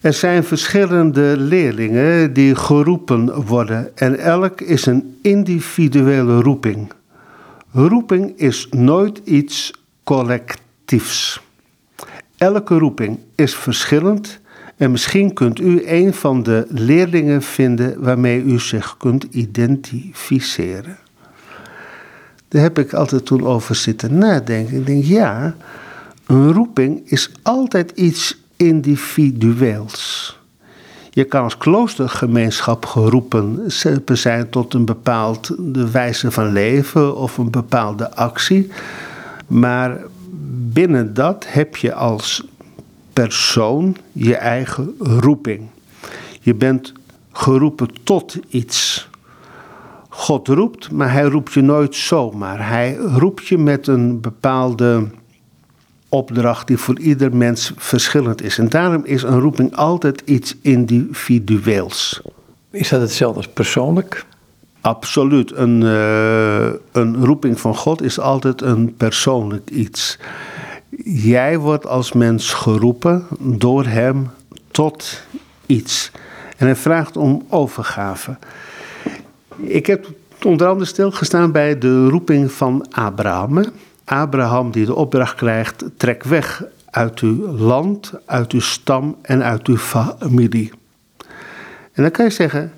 Speaker 2: Er zijn verschillende leerlingen die geroepen worden en elk is een individuele roeping. Roeping is nooit iets collectiefs. Elke roeping is verschillend en misschien kunt u een van de leerlingen vinden waarmee u zich kunt identificeren. Daar heb ik altijd toen over zitten nadenken. Ik denk, ja, een roeping is altijd iets individueels. Je kan als kloostergemeenschap geroepen zijn tot een bepaalde wijze van leven of een bepaalde actie. Maar binnen dat heb je als persoon je eigen roeping. Je bent geroepen tot iets. God roept, maar hij roept je nooit zomaar. Hij roept je met een bepaalde opdracht die voor ieder mens verschillend is. En daarom is een roeping altijd iets individueels.
Speaker 1: Is dat hetzelfde als persoonlijk?
Speaker 2: Absoluut. Een, uh, een roeping van God is altijd een persoonlijk iets. Jij wordt als mens geroepen door Hem tot iets. En hij vraagt om overgave. Ik heb onder andere stilgestaan bij de roeping van Abraham. Abraham die de opdracht krijgt: trek weg uit uw land, uit uw stam en uit uw familie. En dan kan je zeggen,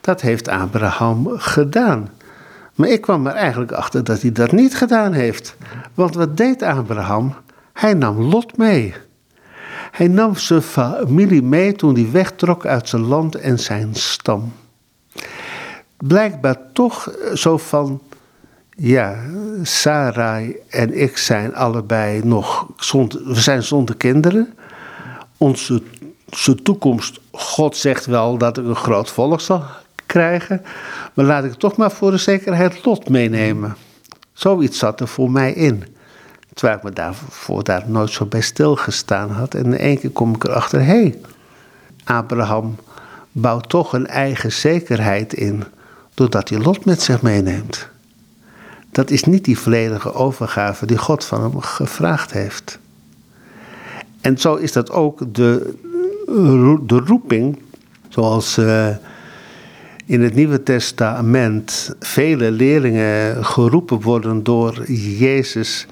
Speaker 2: dat heeft Abraham gedaan. Maar ik kwam er eigenlijk achter dat hij dat niet gedaan heeft. Want wat deed Abraham? Hij nam Lot mee. Hij nam zijn familie mee toen hij wegtrok uit zijn land en zijn stam. Blijkbaar toch zo van, ja, Sarai en ik zijn allebei nog, zonder, we zijn zonder kinderen. Onze, onze toekomst, God zegt wel dat ik een groot volk zal krijgen. Maar laat ik toch maar voor de zekerheid Lot meenemen. Zoiets zat er voor mij in. Terwijl ik me daarvoor daar nooit zo bij stilgestaan had. En in één keer kom ik erachter, hé, hey, Abraham bouwt toch een eigen zekerheid in. Doordat hij Lot met zich meeneemt. Dat is niet die volledige overgave die God van hem gevraagd heeft. En zo is dat ook de, de roeping, zoals uh, in het Nieuwe Testament vele leerlingen geroepen worden door Jezus.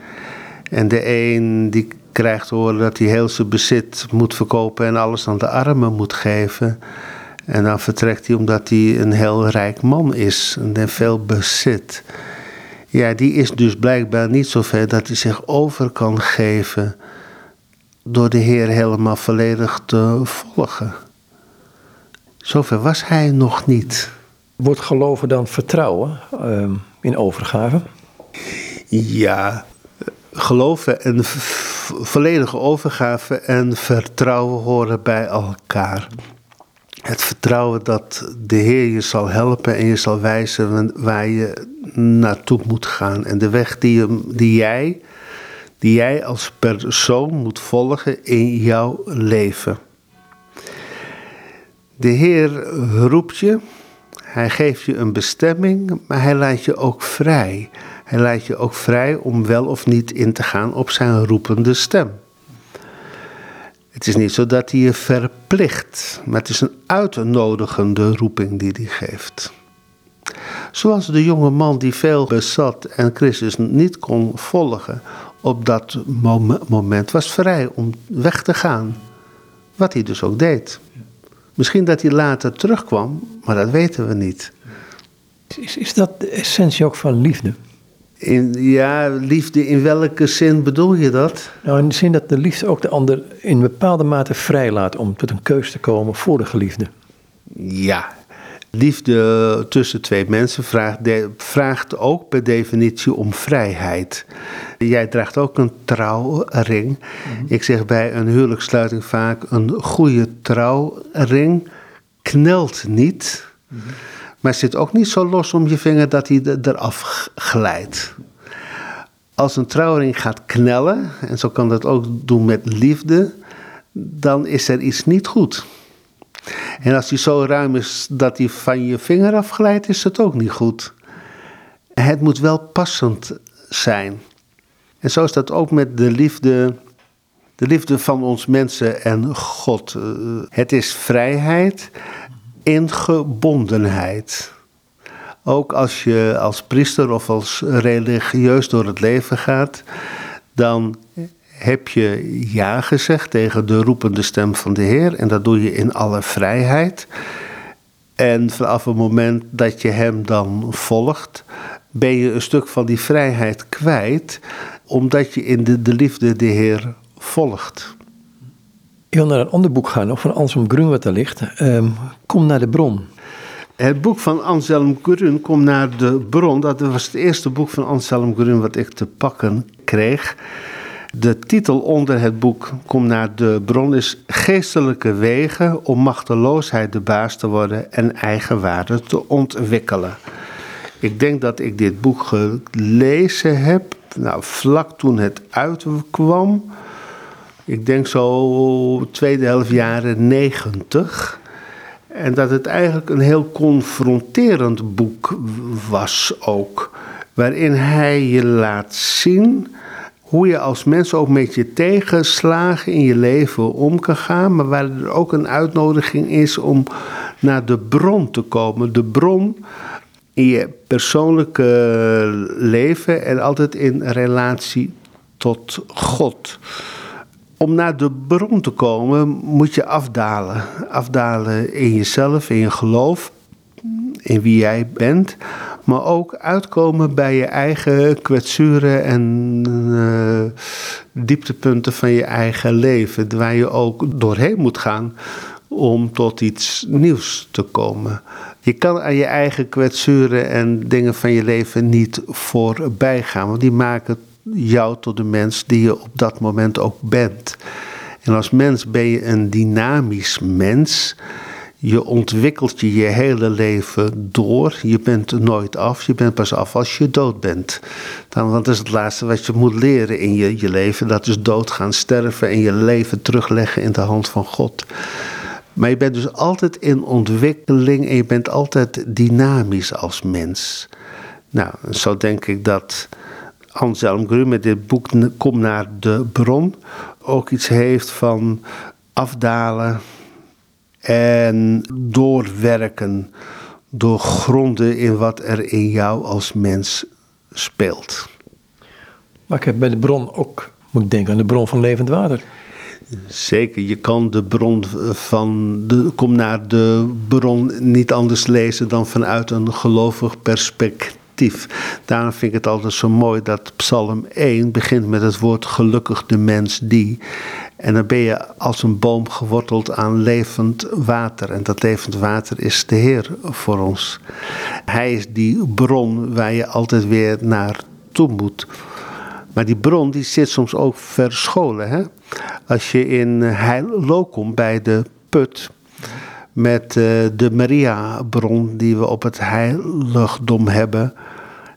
Speaker 2: En de een die krijgt horen dat hij heel zijn bezit moet verkopen en alles aan de armen moet geven. En dan vertrekt hij omdat hij een heel rijk man is en veel bezit. Ja, die is dus blijkbaar niet zo ver dat hij zich over kan geven door de Heer helemaal volledig te volgen. Zover was hij nog niet.
Speaker 1: Wordt geloven dan vertrouwen uh, in overgave?
Speaker 2: Ja, geloven en volledige overgave en vertrouwen horen bij elkaar. Het vertrouwen dat de Heer je zal helpen en je zal wijzen waar je naartoe moet gaan. En de weg die, je, die, jij, die jij als persoon moet volgen in jouw leven. De Heer roept je, Hij geeft je een bestemming, maar Hij laat je ook vrij. Hij laat je ook vrij om wel of niet in te gaan op zijn roepende stem. Het is niet zo dat hij je verplicht, maar het is een uitnodigende roeping die hij geeft. Zoals de jonge man die veel bezat en Christus niet kon volgen op dat moment, was vrij om weg te gaan. Wat hij dus ook deed. Misschien dat hij later terugkwam, maar dat weten we niet.
Speaker 1: Is, is dat de essentie ook van liefde?
Speaker 2: In, ja, liefde, in welke zin bedoel je dat?
Speaker 1: Nou, in de zin dat de liefde ook de ander in bepaalde mate vrijlaat om tot een keus te komen voor de geliefde.
Speaker 2: Ja, liefde tussen twee mensen vraagt, vraagt ook per definitie om vrijheid. Jij draagt ook een trouwring. Mhm. Ik zeg bij een huwelijkssluiting vaak: een goede trouwring knelt niet. Mhm. Maar zit ook niet zo los om je vinger dat hij eraf glijdt. Als een trouwring gaat knellen, en zo kan dat ook doen met liefde, dan is er iets niet goed. En als die zo ruim is dat hij van je vinger afglijdt, is het ook niet goed. Het moet wel passend zijn. En zo is dat ook met de liefde, de liefde van ons mensen en God. Eh, het is vrijheid in gebondenheid. Ook als je als priester of als religieus door het leven gaat, dan heb je ja gezegd tegen de roepende stem van de Heer. En dat doe je in alle vrijheid. En vanaf het moment dat je Hem dan volgt, ben je een stuk van die vrijheid kwijt, omdat je in de, de liefde de Heer volgt.
Speaker 1: Ik wil naar een ander boek gaan, nog van Anselm Grun wat er ligt. Um, kom naar de bron.
Speaker 2: Het boek van Anselm Grun, Kom naar de bron, dat was het eerste boek van Anselm Grun wat ik te pakken kreeg. De titel onder het boek Kom naar de bron is Geestelijke wegen om machteloosheid de baas te worden en eigenwaarde te ontwikkelen. Ik denk dat ik dit boek gelezen heb, nou, vlak toen het uitkwam. Ik denk zo tweede helft jaren negentig. En dat het eigenlijk een heel confronterend boek was ook. Waarin hij je laat zien hoe je als mens ook met je tegenslagen in je leven om kan gaan, maar waar er ook een uitnodiging is om naar de bron te komen. De bron in je persoonlijke leven en altijd in relatie tot God. Om naar de bron te komen moet je afdalen. Afdalen in jezelf, in je geloof, in wie jij bent maar ook uitkomen bij je eigen kwetsuren en uh, dieptepunten van je eigen leven, waar je ook doorheen moet gaan om tot iets nieuws te komen. Je kan aan je eigen kwetsuren en dingen van je leven niet voorbij gaan, want die maken jou tot de mens die je op dat moment ook bent. En als mens ben je een dynamisch mens je ontwikkelt je je hele leven door. Je bent nooit af. Je bent pas af als je dood bent. Dan, want dat is het laatste wat je moet leren in je, je leven. Dat is doodgaan, sterven en je leven terugleggen in de hand van God. Maar je bent dus altijd in ontwikkeling en je bent altijd dynamisch als mens. Nou, zo denk ik dat Anselm Grun met dit boek Kom naar de bron ook iets heeft van afdalen en doorwerken, doorgronden in wat er in jou als mens speelt.
Speaker 1: Maar ik heb bij de bron ook, moet denken aan de bron van levend water.
Speaker 2: Zeker, je kan de bron van de, kom naar de bron niet anders lezen dan vanuit een gelovig perspectief. Daarom vind ik het altijd zo mooi dat Psalm 1 begint met het woord gelukkig de mens die. En dan ben je als een boom geworteld aan levend water. En dat levend water is de Heer voor ons. Hij is die bron waar je altijd weer naartoe moet. Maar die bron die zit soms ook verscholen. Hè? Als je in komt bij de put met uh, de Maria-bron die we op het heiligdom hebben,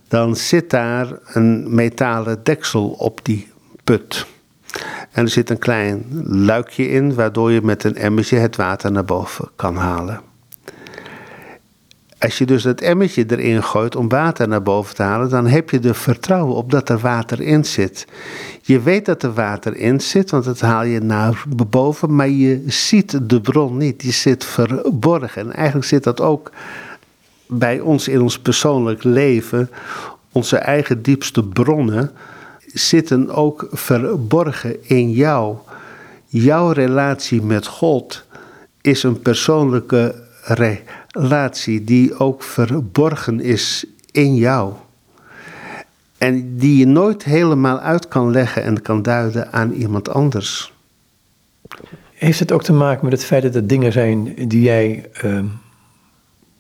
Speaker 2: dan zit daar een metalen deksel op die put. En er zit een klein luikje in, waardoor je met een emmertje het water naar boven kan halen. Als je dus dat emmertje erin gooit om water naar boven te halen, dan heb je er vertrouwen op dat er water in zit. Je weet dat er water in zit, want dat haal je naar boven, maar je ziet de bron niet. Die zit verborgen. En eigenlijk zit dat ook bij ons in ons persoonlijk leven. Onze eigen diepste bronnen zitten ook verborgen in jou. Jouw relatie met God is een persoonlijke relatie die ook verborgen is in jou. En die je nooit helemaal uit kan leggen en kan duiden aan iemand anders.
Speaker 1: Heeft het ook te maken met het feit dat er dingen zijn die jij ehm,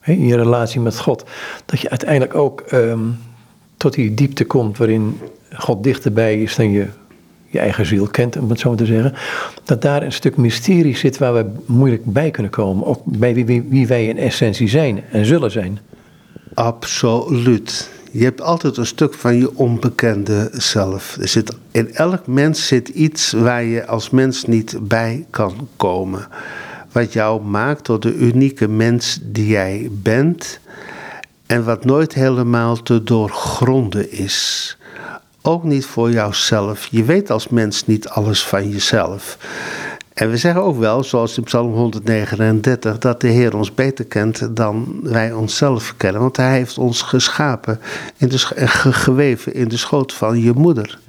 Speaker 1: in je relatie met God, dat je uiteindelijk ook ehm, tot die diepte komt waarin God dichterbij is dan je je eigen ziel kent, om het zo maar te zeggen, dat daar een stuk mysterie zit waar we moeilijk bij kunnen komen. Ook bij wie, wie wij in essentie zijn en zullen zijn.
Speaker 2: Absoluut. Je hebt altijd een stuk van je onbekende zelf. Er zit, in elk mens zit iets waar je als mens niet bij kan komen. Wat jou maakt tot de unieke mens die jij bent. En wat nooit helemaal te doorgronden is. Ook niet voor jouzelf. Je weet als mens niet alles van jezelf. En we zeggen ook wel, zoals in Psalm 139, dat de Heer ons beter kent dan wij onszelf kennen. Want Hij heeft ons geschapen, in de, geweven in de schoot van je moeder.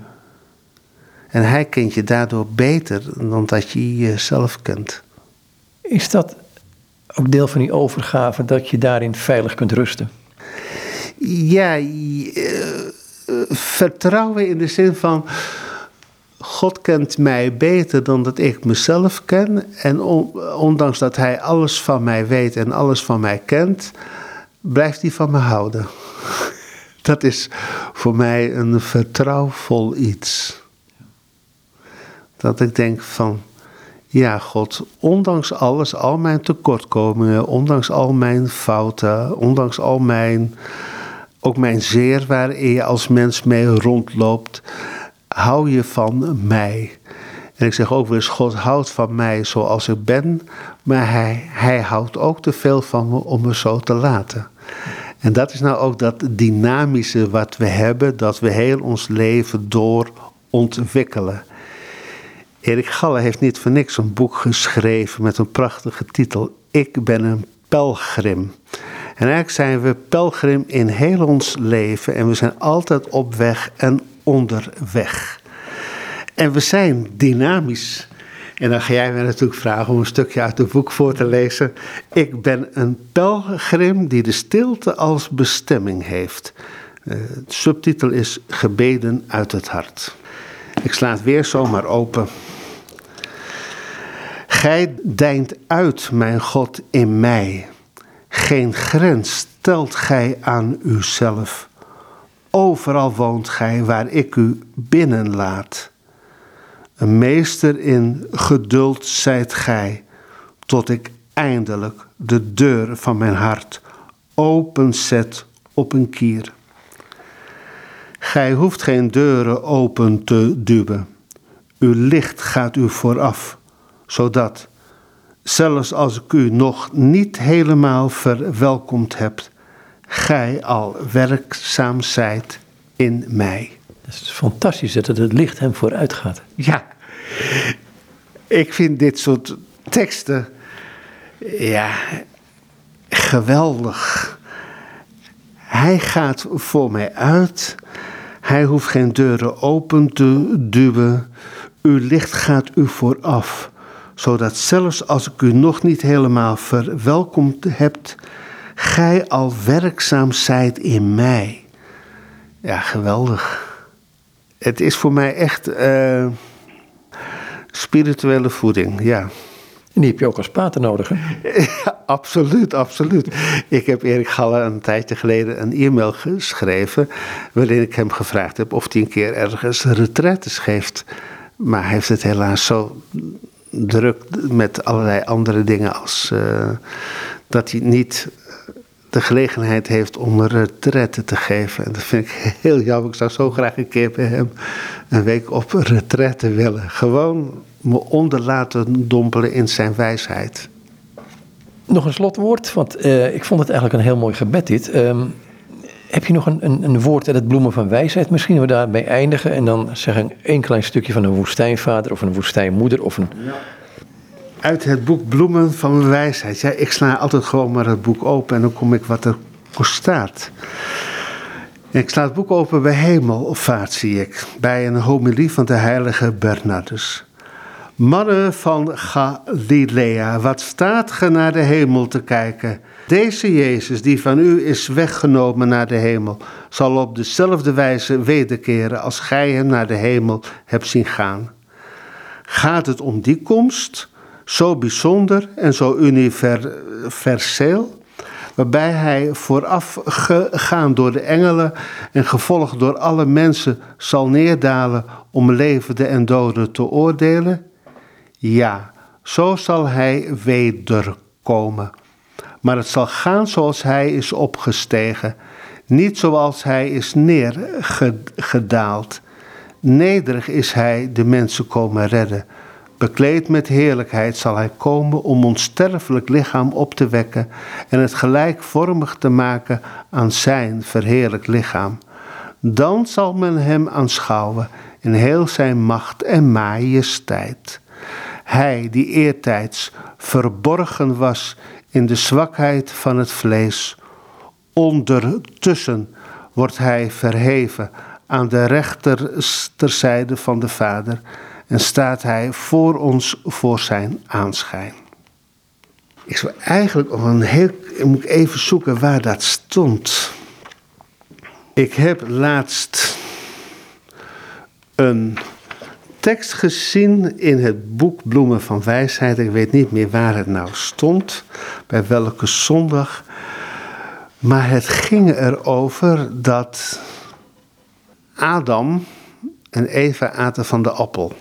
Speaker 2: En Hij kent je daardoor beter dan dat je jezelf kent.
Speaker 1: Is dat ook deel van die overgave, dat je daarin veilig kunt rusten?
Speaker 2: Ja, vertrouwen in de zin van. God kent mij beter dan dat ik mezelf ken. En ondanks dat Hij alles van mij weet en alles van mij kent, blijft Hij van me houden. [laughs] Dat is voor mij een vertrouwvol iets. Dat ik denk van, ja God, ondanks alles, al mijn tekortkomingen, ondanks al mijn fouten, ondanks al mijn ook mijn zeer waarin je als mens mee rondloopt, hou je van mij. En ik zeg ook weer eens, God houdt van mij zoals ik ben, maar hij, hij houdt ook te veel van me om me zo te laten. En dat is nou ook dat dynamische wat we hebben, dat we heel ons leven door ontwikkelen. Erik Galle heeft niet voor niks een boek geschreven met een prachtige titel. Ik ben een pelgrim. En eigenlijk zijn we pelgrim in heel ons leven en we zijn altijd op weg en onderweg. En we zijn dynamisch. En dan ga jij mij natuurlijk vragen om een stukje uit het boek voor te lezen. Ik ben een pelgrim die de stilte als bestemming heeft. De subtitel is Gebeden uit het hart. Ik sla het weer zomaar open. Gij deint uit, mijn God, in mij. Geen grens stelt gij aan uzelf. Overal woont gij waar ik u binnenlaat. Een meester in geduld zijt gij, tot ik eindelijk de deur van mijn hart openzet op een kier. Gij hoeft geen deuren open te duwen. Uw licht gaat u vooraf, zodat zelfs als ik u nog niet helemaal verwelkomd heb, gij al werkzaam zijt in mij.
Speaker 1: Het is fantastisch dat het licht hem vooruit gaat.
Speaker 2: Ja, ik vind dit soort teksten, ja, geweldig. Hij gaat voor mij uit. Hij hoeft geen deuren open te duwen. Uw licht gaat u vooraf zodat zelfs als ik u nog niet helemaal verwelkomd hebt, gij al werkzaam zijt in mij. Ja, geweldig. Het is voor mij echt uh, spirituele voeding, ja.
Speaker 1: En die heb je ook als pater nodig, hè? [laughs]
Speaker 2: Ja, absoluut, absoluut. Ik heb Erik Galler een tijdje geleden een e-mail geschreven... waarin ik hem gevraagd heb of hij een keer ergens retretes geeft. Maar hij heeft het helaas zo druk met allerlei andere dingen als uh, dat hij niet de gelegenheid heeft om een retraite te geven. En dat vind ik [laughs] heel jammer. Ik zou zo graag een keer bij hem een week op retraite willen. Gewoon me onder laten dompelen in zijn wijsheid.
Speaker 1: nog een slotwoord, want eh, ik vond het eigenlijk een heel mooi gebed dit. Ehm, heb je nog een, een, een woord uit het bloemen van wijsheid? Misschien we daarbij eindigen en dan zeggen één klein stukje van een woestijnvader of een woestijnmoeder of een...
Speaker 2: Uit het boek Bloemen van Wijsheid. Ja, ik sla altijd gewoon maar het boek open en dan kom ik wat er staat. ik sla het boek open bij hemelvaart, zie ik. Bij een homilie van de heilige Bernardus. Mannen van Galilea, wat staat ge naar de hemel te kijken? Deze Jezus, die van u is weggenomen naar de hemel, zal op dezelfde wijze wederkeren als gij hem naar de hemel hebt zien gaan. Gaat het om die komst, zo bijzonder en zo universeel, waarbij hij vooraf gegaan door de engelen en gevolgd door alle mensen zal neerdalen om levenden en doden te oordelen? Ja, zo zal hij wederkomen. Maar het zal gaan zoals hij is opgestegen, niet zoals hij is neergedaald. Nederig is hij de mensen komen redden. Bekleed met heerlijkheid zal hij komen om ons sterfelijk lichaam op te wekken en het gelijkvormig te maken aan zijn verheerlijk lichaam. Dan zal men hem aanschouwen in heel zijn macht en majesteit. Hij die eertijds verborgen was in de zwakheid van het vlees, ondertussen wordt hij verheven aan de rechterzijde van de Vader en staat hij voor ons voor zijn aanschijn. Ik zou eigenlijk nog een heel, ik moet even zoeken waar dat stond. Ik heb laatst een tekst gezien in het boek Bloemen van Wijsheid. Ik weet niet meer waar het nou stond, bij welke zondag. Maar het ging erover dat Adam en Eva aten van de appel.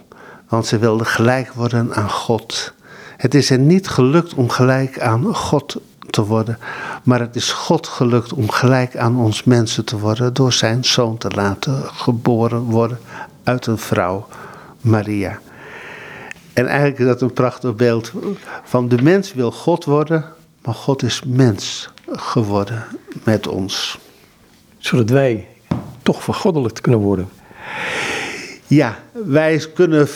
Speaker 2: Want ze wilden gelijk worden aan God. Het is er niet gelukt om gelijk aan God te worden. Maar het is God gelukt om gelijk aan ons mensen te worden. Door zijn zoon te laten geboren worden uit een vrouw. Maria. En eigenlijk is dat een prachtig beeld van de mens wil God worden, maar God is mens geworden met ons.
Speaker 1: Zodat wij toch vergoddelijkt kunnen worden.
Speaker 2: Ja, wij kunnen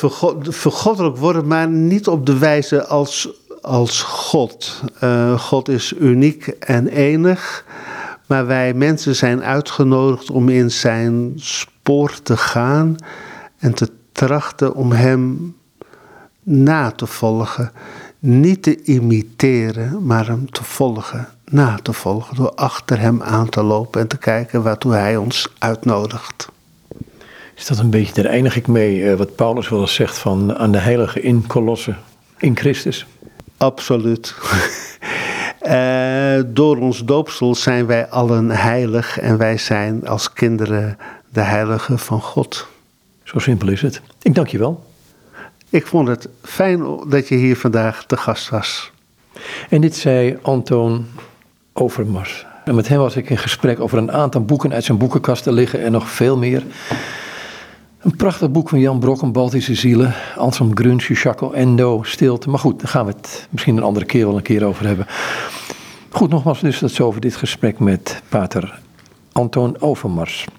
Speaker 2: vergoddelijk worden, maar niet op de wijze als, als God. Uh, God is uniek en enig, maar wij mensen zijn uitgenodigd om in zijn spoor te gaan en te trachten om hem na te volgen. Niet te imiteren, maar hem te volgen, na te volgen. Door achter hem aan te lopen en te kijken waartoe hij ons uitnodigt.
Speaker 1: Is dat een beetje, daar eindig ik mee, eh, wat Paulus wel eens zegt van aan de heilige in Kolossen, in Christus?
Speaker 2: Absoluut. uh, [laughs] door ons doopsel zijn wij allen heilig en wij zijn als kinderen de heiligen van God.
Speaker 1: Zo simpel is het. Ik dank je wel.
Speaker 2: Ik vond het fijn dat je hier vandaag te gast was.
Speaker 1: En dit zei Antoon Overmars. En met hem was ik in gesprek over een aantal boeken uit zijn boekenkasten liggen en nog veel meer. Een prachtig boek van Jan Brokken, Baltische Zielen, Anselm Grunsch, Jaco Endo, Stilte. Maar goed, daar gaan we het misschien een andere keer wel een keer over hebben. Goed, nogmaals dus dat zo over dit gesprek met pater Antoon Overmars.